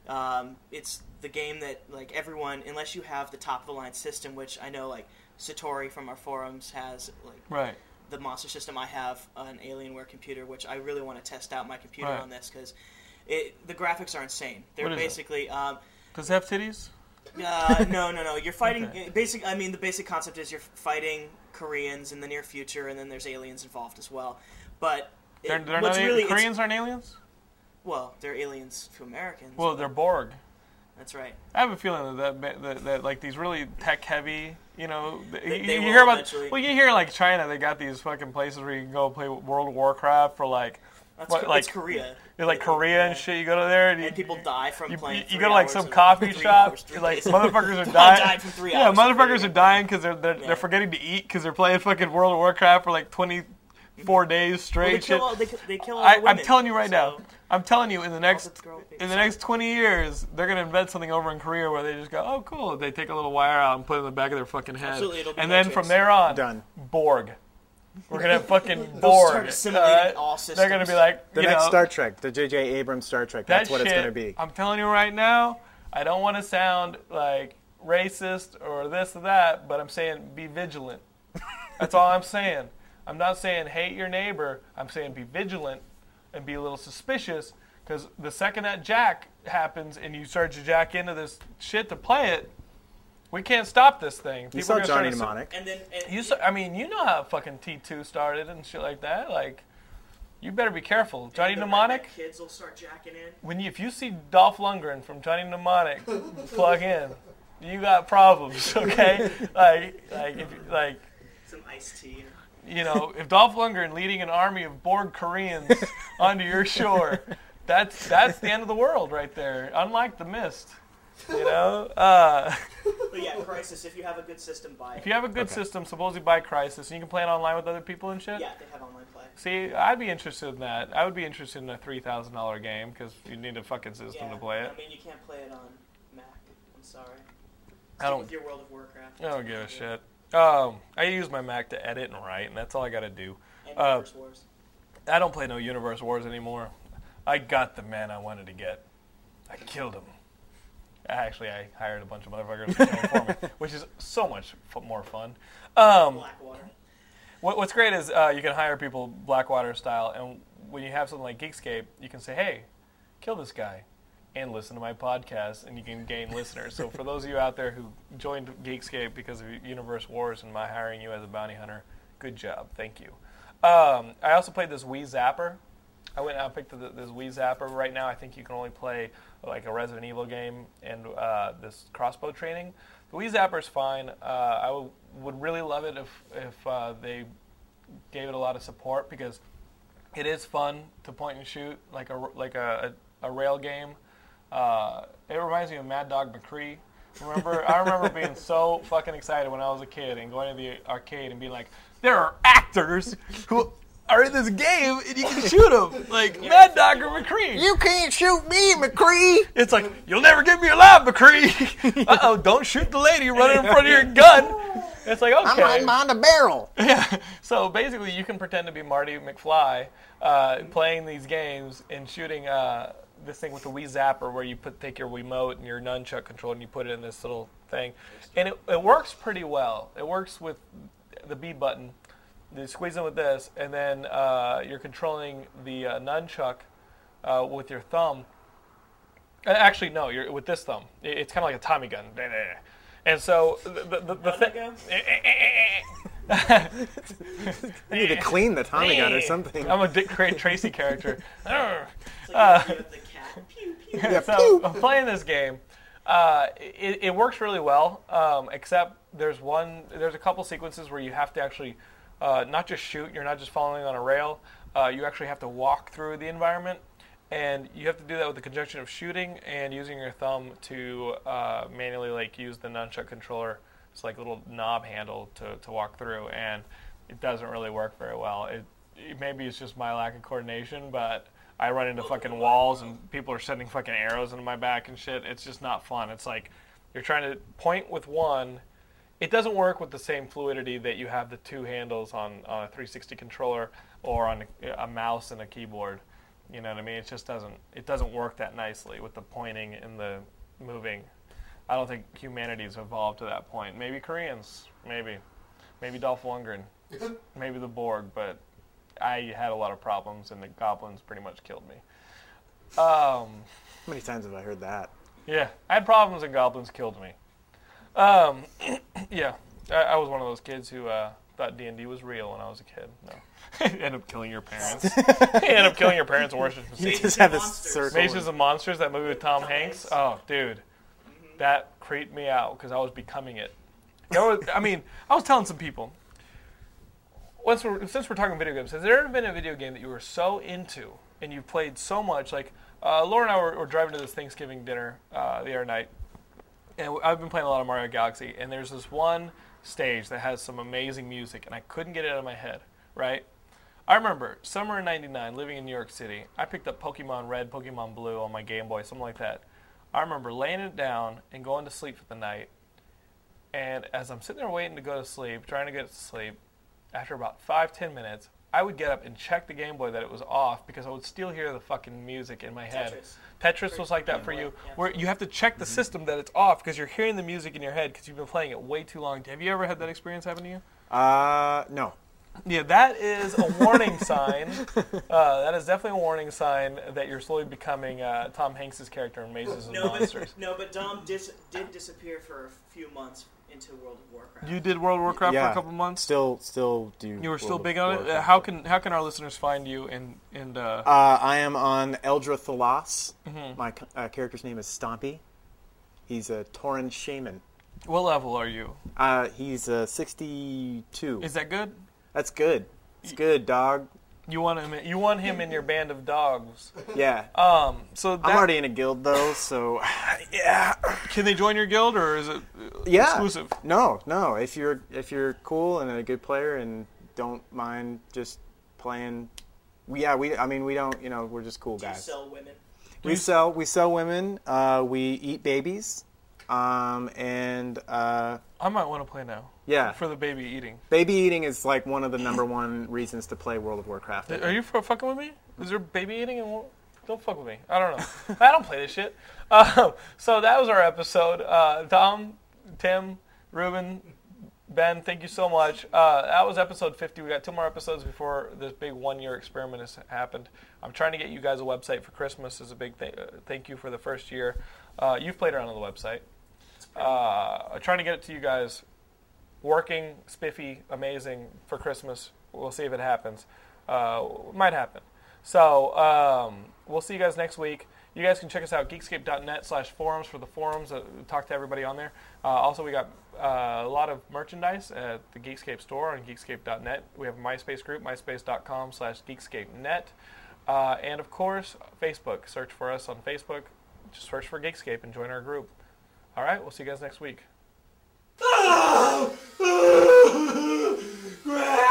S4: Um, it's the game that like everyone, unless you have the top of the line system, which I know like Satori from our forums has like
S2: Right.
S4: The monster system. I have an Alienware computer, which I really want to test out my computer
S2: Right.
S4: on this because it the graphics are insane. They're
S2: What is it?
S4: basically um,
S2: Does it have titties?
S4: uh, no, no, no. You're fighting.
S2: Okay.
S4: Basic. I mean, the basic concept is you're fighting Koreans in the near future, and then there's aliens involved as well. But it-
S2: They're, they're
S4: what's really
S2: Koreans aren't aliens.
S4: well, they're aliens to Americans.
S2: Well, they're Borg.
S4: that's right.
S2: I have a feeling that that, that, that like these really tech heavy, you know,
S4: They-
S2: you,
S4: they
S2: you hear about.
S4: eventually.
S2: Well, you hear like China, they got these fucking places where you can go play World of Warcraft for like,
S4: That's
S2: what, like
S4: it's Korea.
S2: You're like Korea and shit. You go to there and, you,
S4: And people die from
S2: you,
S4: playing.
S2: you, you go to like some coffee shop.
S4: hours,
S2: like motherfuckers are dying.
S4: died from three
S2: yeah, motherfuckers are dying because they're they're,
S4: Yeah.
S2: they're forgetting to eat because they're playing fucking World of Warcraft for like 24 days
S4: Well, they
S2: straight.
S4: kill all, they, they kill all
S2: I, I'm telling you right now.
S4: So-
S2: I'm telling you, in the next in the next 20 years, they're gonna invent something over in Korea where they just go, "Oh, cool." They take a little wire out and put it in the back of their fucking head,
S4: Absolutely, it'll be
S2: and then
S4: Matrix.
S2: from there on,
S3: Done.
S2: Borg. We're gonna have fucking
S4: They'll
S2: Borg.
S4: start assimilating
S2: alright?
S4: all
S2: They're gonna be
S4: systems.
S2: like
S3: The
S2: you
S3: next
S2: know,
S3: Star Trek, the J.J. Abrams Star Trek. That's
S2: that
S3: what it's
S2: shit,
S3: going to be.
S2: I'm telling you right now, I don't want to sound like racist or this or that, but I'm saying be vigilant. That's all I'm saying. I'm not saying hate your neighbor. I'm saying be vigilant and be a little suspicious because the second that jack happens and you start to jack into this shit to play it, we can't stop this thing.
S3: You
S2: People
S3: saw
S2: are gonna start
S3: Johnny
S2: assu-
S3: Mnemonic.
S4: And then and
S2: You, saw, I mean, you know how fucking T2 started and shit like that. Like, you better be careful. Johnny Mnemonic.
S4: Kids will start jacking in.
S2: When you, if you see Dolph Lundgren from Johnny Mnemonic plug in, you got problems, okay? like, like, if, you- like,
S4: Some iced tea.
S2: You know, if Dolph Lundgren leading an army of Borg Koreans onto your shore, that's that's the end of the world right there. Unlike the Mist, you know. Uh,
S4: But yeah, Crysis. If you have a good system, buy it.
S2: if you have a good system, suppose you buy Crysis, and you can play it online with other people and shit.
S4: yeah, they have online play.
S2: See, I'd be interested in that. I would be interested in a three thousand dollar game because you need a fucking system
S4: Yeah,
S2: to play it.
S4: I mean, you can't play it on Mac. I'm sorry.
S2: I
S4: Stick
S2: don't-
S4: with your World of Warcraft.
S2: I don't give a shit. Um, I use my Mac to edit and write, and that's all I got to do.
S4: And
S2: Uh,
S4: Universe Wars.
S2: I don't play no Universe Wars anymore. I got the man I wanted to get. I killed him. Actually, I hired a bunch of motherfuckers to kill him for me, which is so much f- more fun. Um,
S4: Blackwater.
S2: what, what's great is uh, you can hire people Blackwater style, and when you have something like Geekscape, you can say, "Hey, kill this guy," and listen to my podcast, and you can gain listeners. So for those of you out there who joined Geekscape because of Universe Wars and my hiring you as a bounty hunter, good job, thank you. Um, I also played this Wii Zapper. I went out and picked the, this Wii Zapper. Right now, I think you can only play like a Resident Evil game and uh, this crossbow training. The Wii Zapper's fine. Uh, I w- would really love it if if uh, they gave it a lot of support because it is fun to point and shoot like a like a, a, a rail game. Uh, it reminds me of Mad Dog McCree. Remember, I remember being so fucking excited when I was a kid and going to the arcade and being like, "There are actors who are in this game and you can shoot them like Mad Dog or McCree."
S3: You can't shoot me, McCree.
S2: It's like you'll never get me alive, McCree. uh oh, don't shoot the lady running in front of your gun. It's like okay.
S3: I'm hiding behind a barrel.
S2: Yeah. So basically, you can pretend to be Marty McFly, uh, playing these games and shooting uh, this thing with the Wii Zapper, where you put take your Wiimote and your nunchuck control and you put it in this little thing, and it, it works pretty well. It works with the B button. You squeeze in with this, and then uh, you're controlling the uh, nunchuck uh, with your thumb. Uh, Actually, no, you're with this thumb. It- It's kind of like a Tommy gun. And so the the, the, the
S4: How'd
S2: thing.
S3: I need to clean the Tommy gun or something.
S2: I'm a Dick Tracy character. Arr.
S4: It's like you with the cat. Pew, pew.
S3: Yeah,
S2: so
S3: pew.
S2: I'm playing this game. Uh, it, it works really well, um, except there's one. There's a couple sequences where you have to actually uh, not just shoot. You're not just following on a rail. Uh, you actually have to walk through the environment, and you have to do that with the conjunction of shooting and using your thumb to uh, manually like use the nunchuck controller. It's like a little knob handle to, to walk through, and it doesn't really work very well. It, maybe it's just my lack of coordination, but I run into fucking walls and people are sending fucking arrows into my back and shit. It's just not fun. It's like you're trying to point with one. It doesn't work with the same fluidity that you have the two handles on, on a 360 controller or on a, a mouse and a keyboard. You know what I mean? It just doesn't. It doesn't work that nicely with the pointing and the moving. I don't think humanity's evolved to that point. Maybe Koreans, maybe, maybe Dolph Lundgren, maybe the Borg, but I had a lot of problems, and the goblins pretty much killed me. Um,
S3: How many times have I heard that?
S2: yeah, I had problems, and goblins killed me. Um, yeah, I, I was one of those kids who uh, thought D and D was real when I was a kid. No, end up killing your parents. end up killing your parents and worshiping
S3: You
S2: Satan.
S3: just have this
S4: Monsters.
S3: circle.
S2: Mazes and Monsters, that movie with Tom,
S4: Tom
S2: Hanks.
S4: Hanks.
S2: Oh, dude, that creeped me out because I was becoming it. There was, I mean, I was telling some people. Once we're, since we're talking video games, has there ever been a video game that you were so into and you played so much? Like uh, Laura and I were, were driving to this Thanksgiving dinner uh, the other night, and I've been playing a lot of Mario Galaxy, and there's this one stage that has some amazing music, and I couldn't get it out of my head. Right? I remember summer of '99, living in New York City. I picked up Pokemon Red, Pokemon Blue on my Game Boy, something like that. I remember laying it down and going to sleep for the night. And as I'm sitting there waiting to go to sleep, trying to get to sleep, after about five, ten minutes, I would get up and check the Game Boy that it was off because I would still hear the fucking music in my head.
S4: Tetris.
S2: Tetris was like that for you,
S4: Yeah.
S2: where you have to check the system that it's off because you're hearing the music in your head because you've been playing it way too long. Have you ever had that experience happen to you?
S3: Uh, no.
S2: Yeah, that is a warning sign. Uh, that is definitely a warning sign that you're slowly becoming uh, Tom Hanks's character in Mazes and
S4: No, but,
S2: Monsters.
S4: no, but Dom dis- did disappear for a few months into World of Warcraft.
S2: You did World of Warcraft
S3: yeah.
S2: for a couple months.
S3: Still, still do.
S2: You were still
S3: World of
S2: big on it. Uh, how can how can our listeners find you? And and uh,
S3: Uh, I am on Eldre'Thalas.
S2: Mm-hmm.
S3: My uh, character's name is Stompy. He's a Tauren shaman.
S2: what level are you?
S3: Uh, he's uh, 62.
S2: Is that good?
S3: That's good. It's good, dog.
S2: You want him? You want him in your band of dogs?
S3: Yeah.
S2: Um. So that,
S3: I'm already in a guild though, so yeah.
S2: Can they join your guild or is it
S3: Yeah.
S2: exclusive?
S3: No, no. If you're if you're cool and a good player and don't mind just playing, yeah, we. I mean, we don't. You know, we're just cool
S4: Do you
S3: guys.
S4: sell women?
S3: We sell we sell women. Uh, we eat babies, um, and uh,
S2: I might want to play now.
S3: Yeah.
S2: For the baby eating.
S3: baby eating is like one of the number one reasons to play World of Warcraft.
S2: Are you fu- fucking with me? Is there baby eating? And don't fuck with me. I don't know. I don't play this shit. Uh, so that was our episode. Uh, Tom, Tim, Ruben, Ben, thank you so much. Uh, that was episode 50. We got two more episodes before this big one-year experiment has happened. I'm trying to get you guys a website for Christmas as a big th- uh, thank you for the first year. Uh, you've played around on the website. Uh, I'm trying to get it to you guys working, spiffy, amazing for Christmas. We'll see if it happens. Uh, might happen. So um, we'll see you guys next week. You guys can check us out geekscape.net slash forums for the forums. Uh, talk to everybody on there. Uh, also, we got uh, a lot of merchandise at the Geekscape store on geekscape.net. We have a MySpace group, myspace.com slash geekscape.net. Uh, and of course, Facebook. Search for us on Facebook. Just search for Geekscape and join our group. All right, we'll see you guys next week. Ah! Ah! Ah! Greg!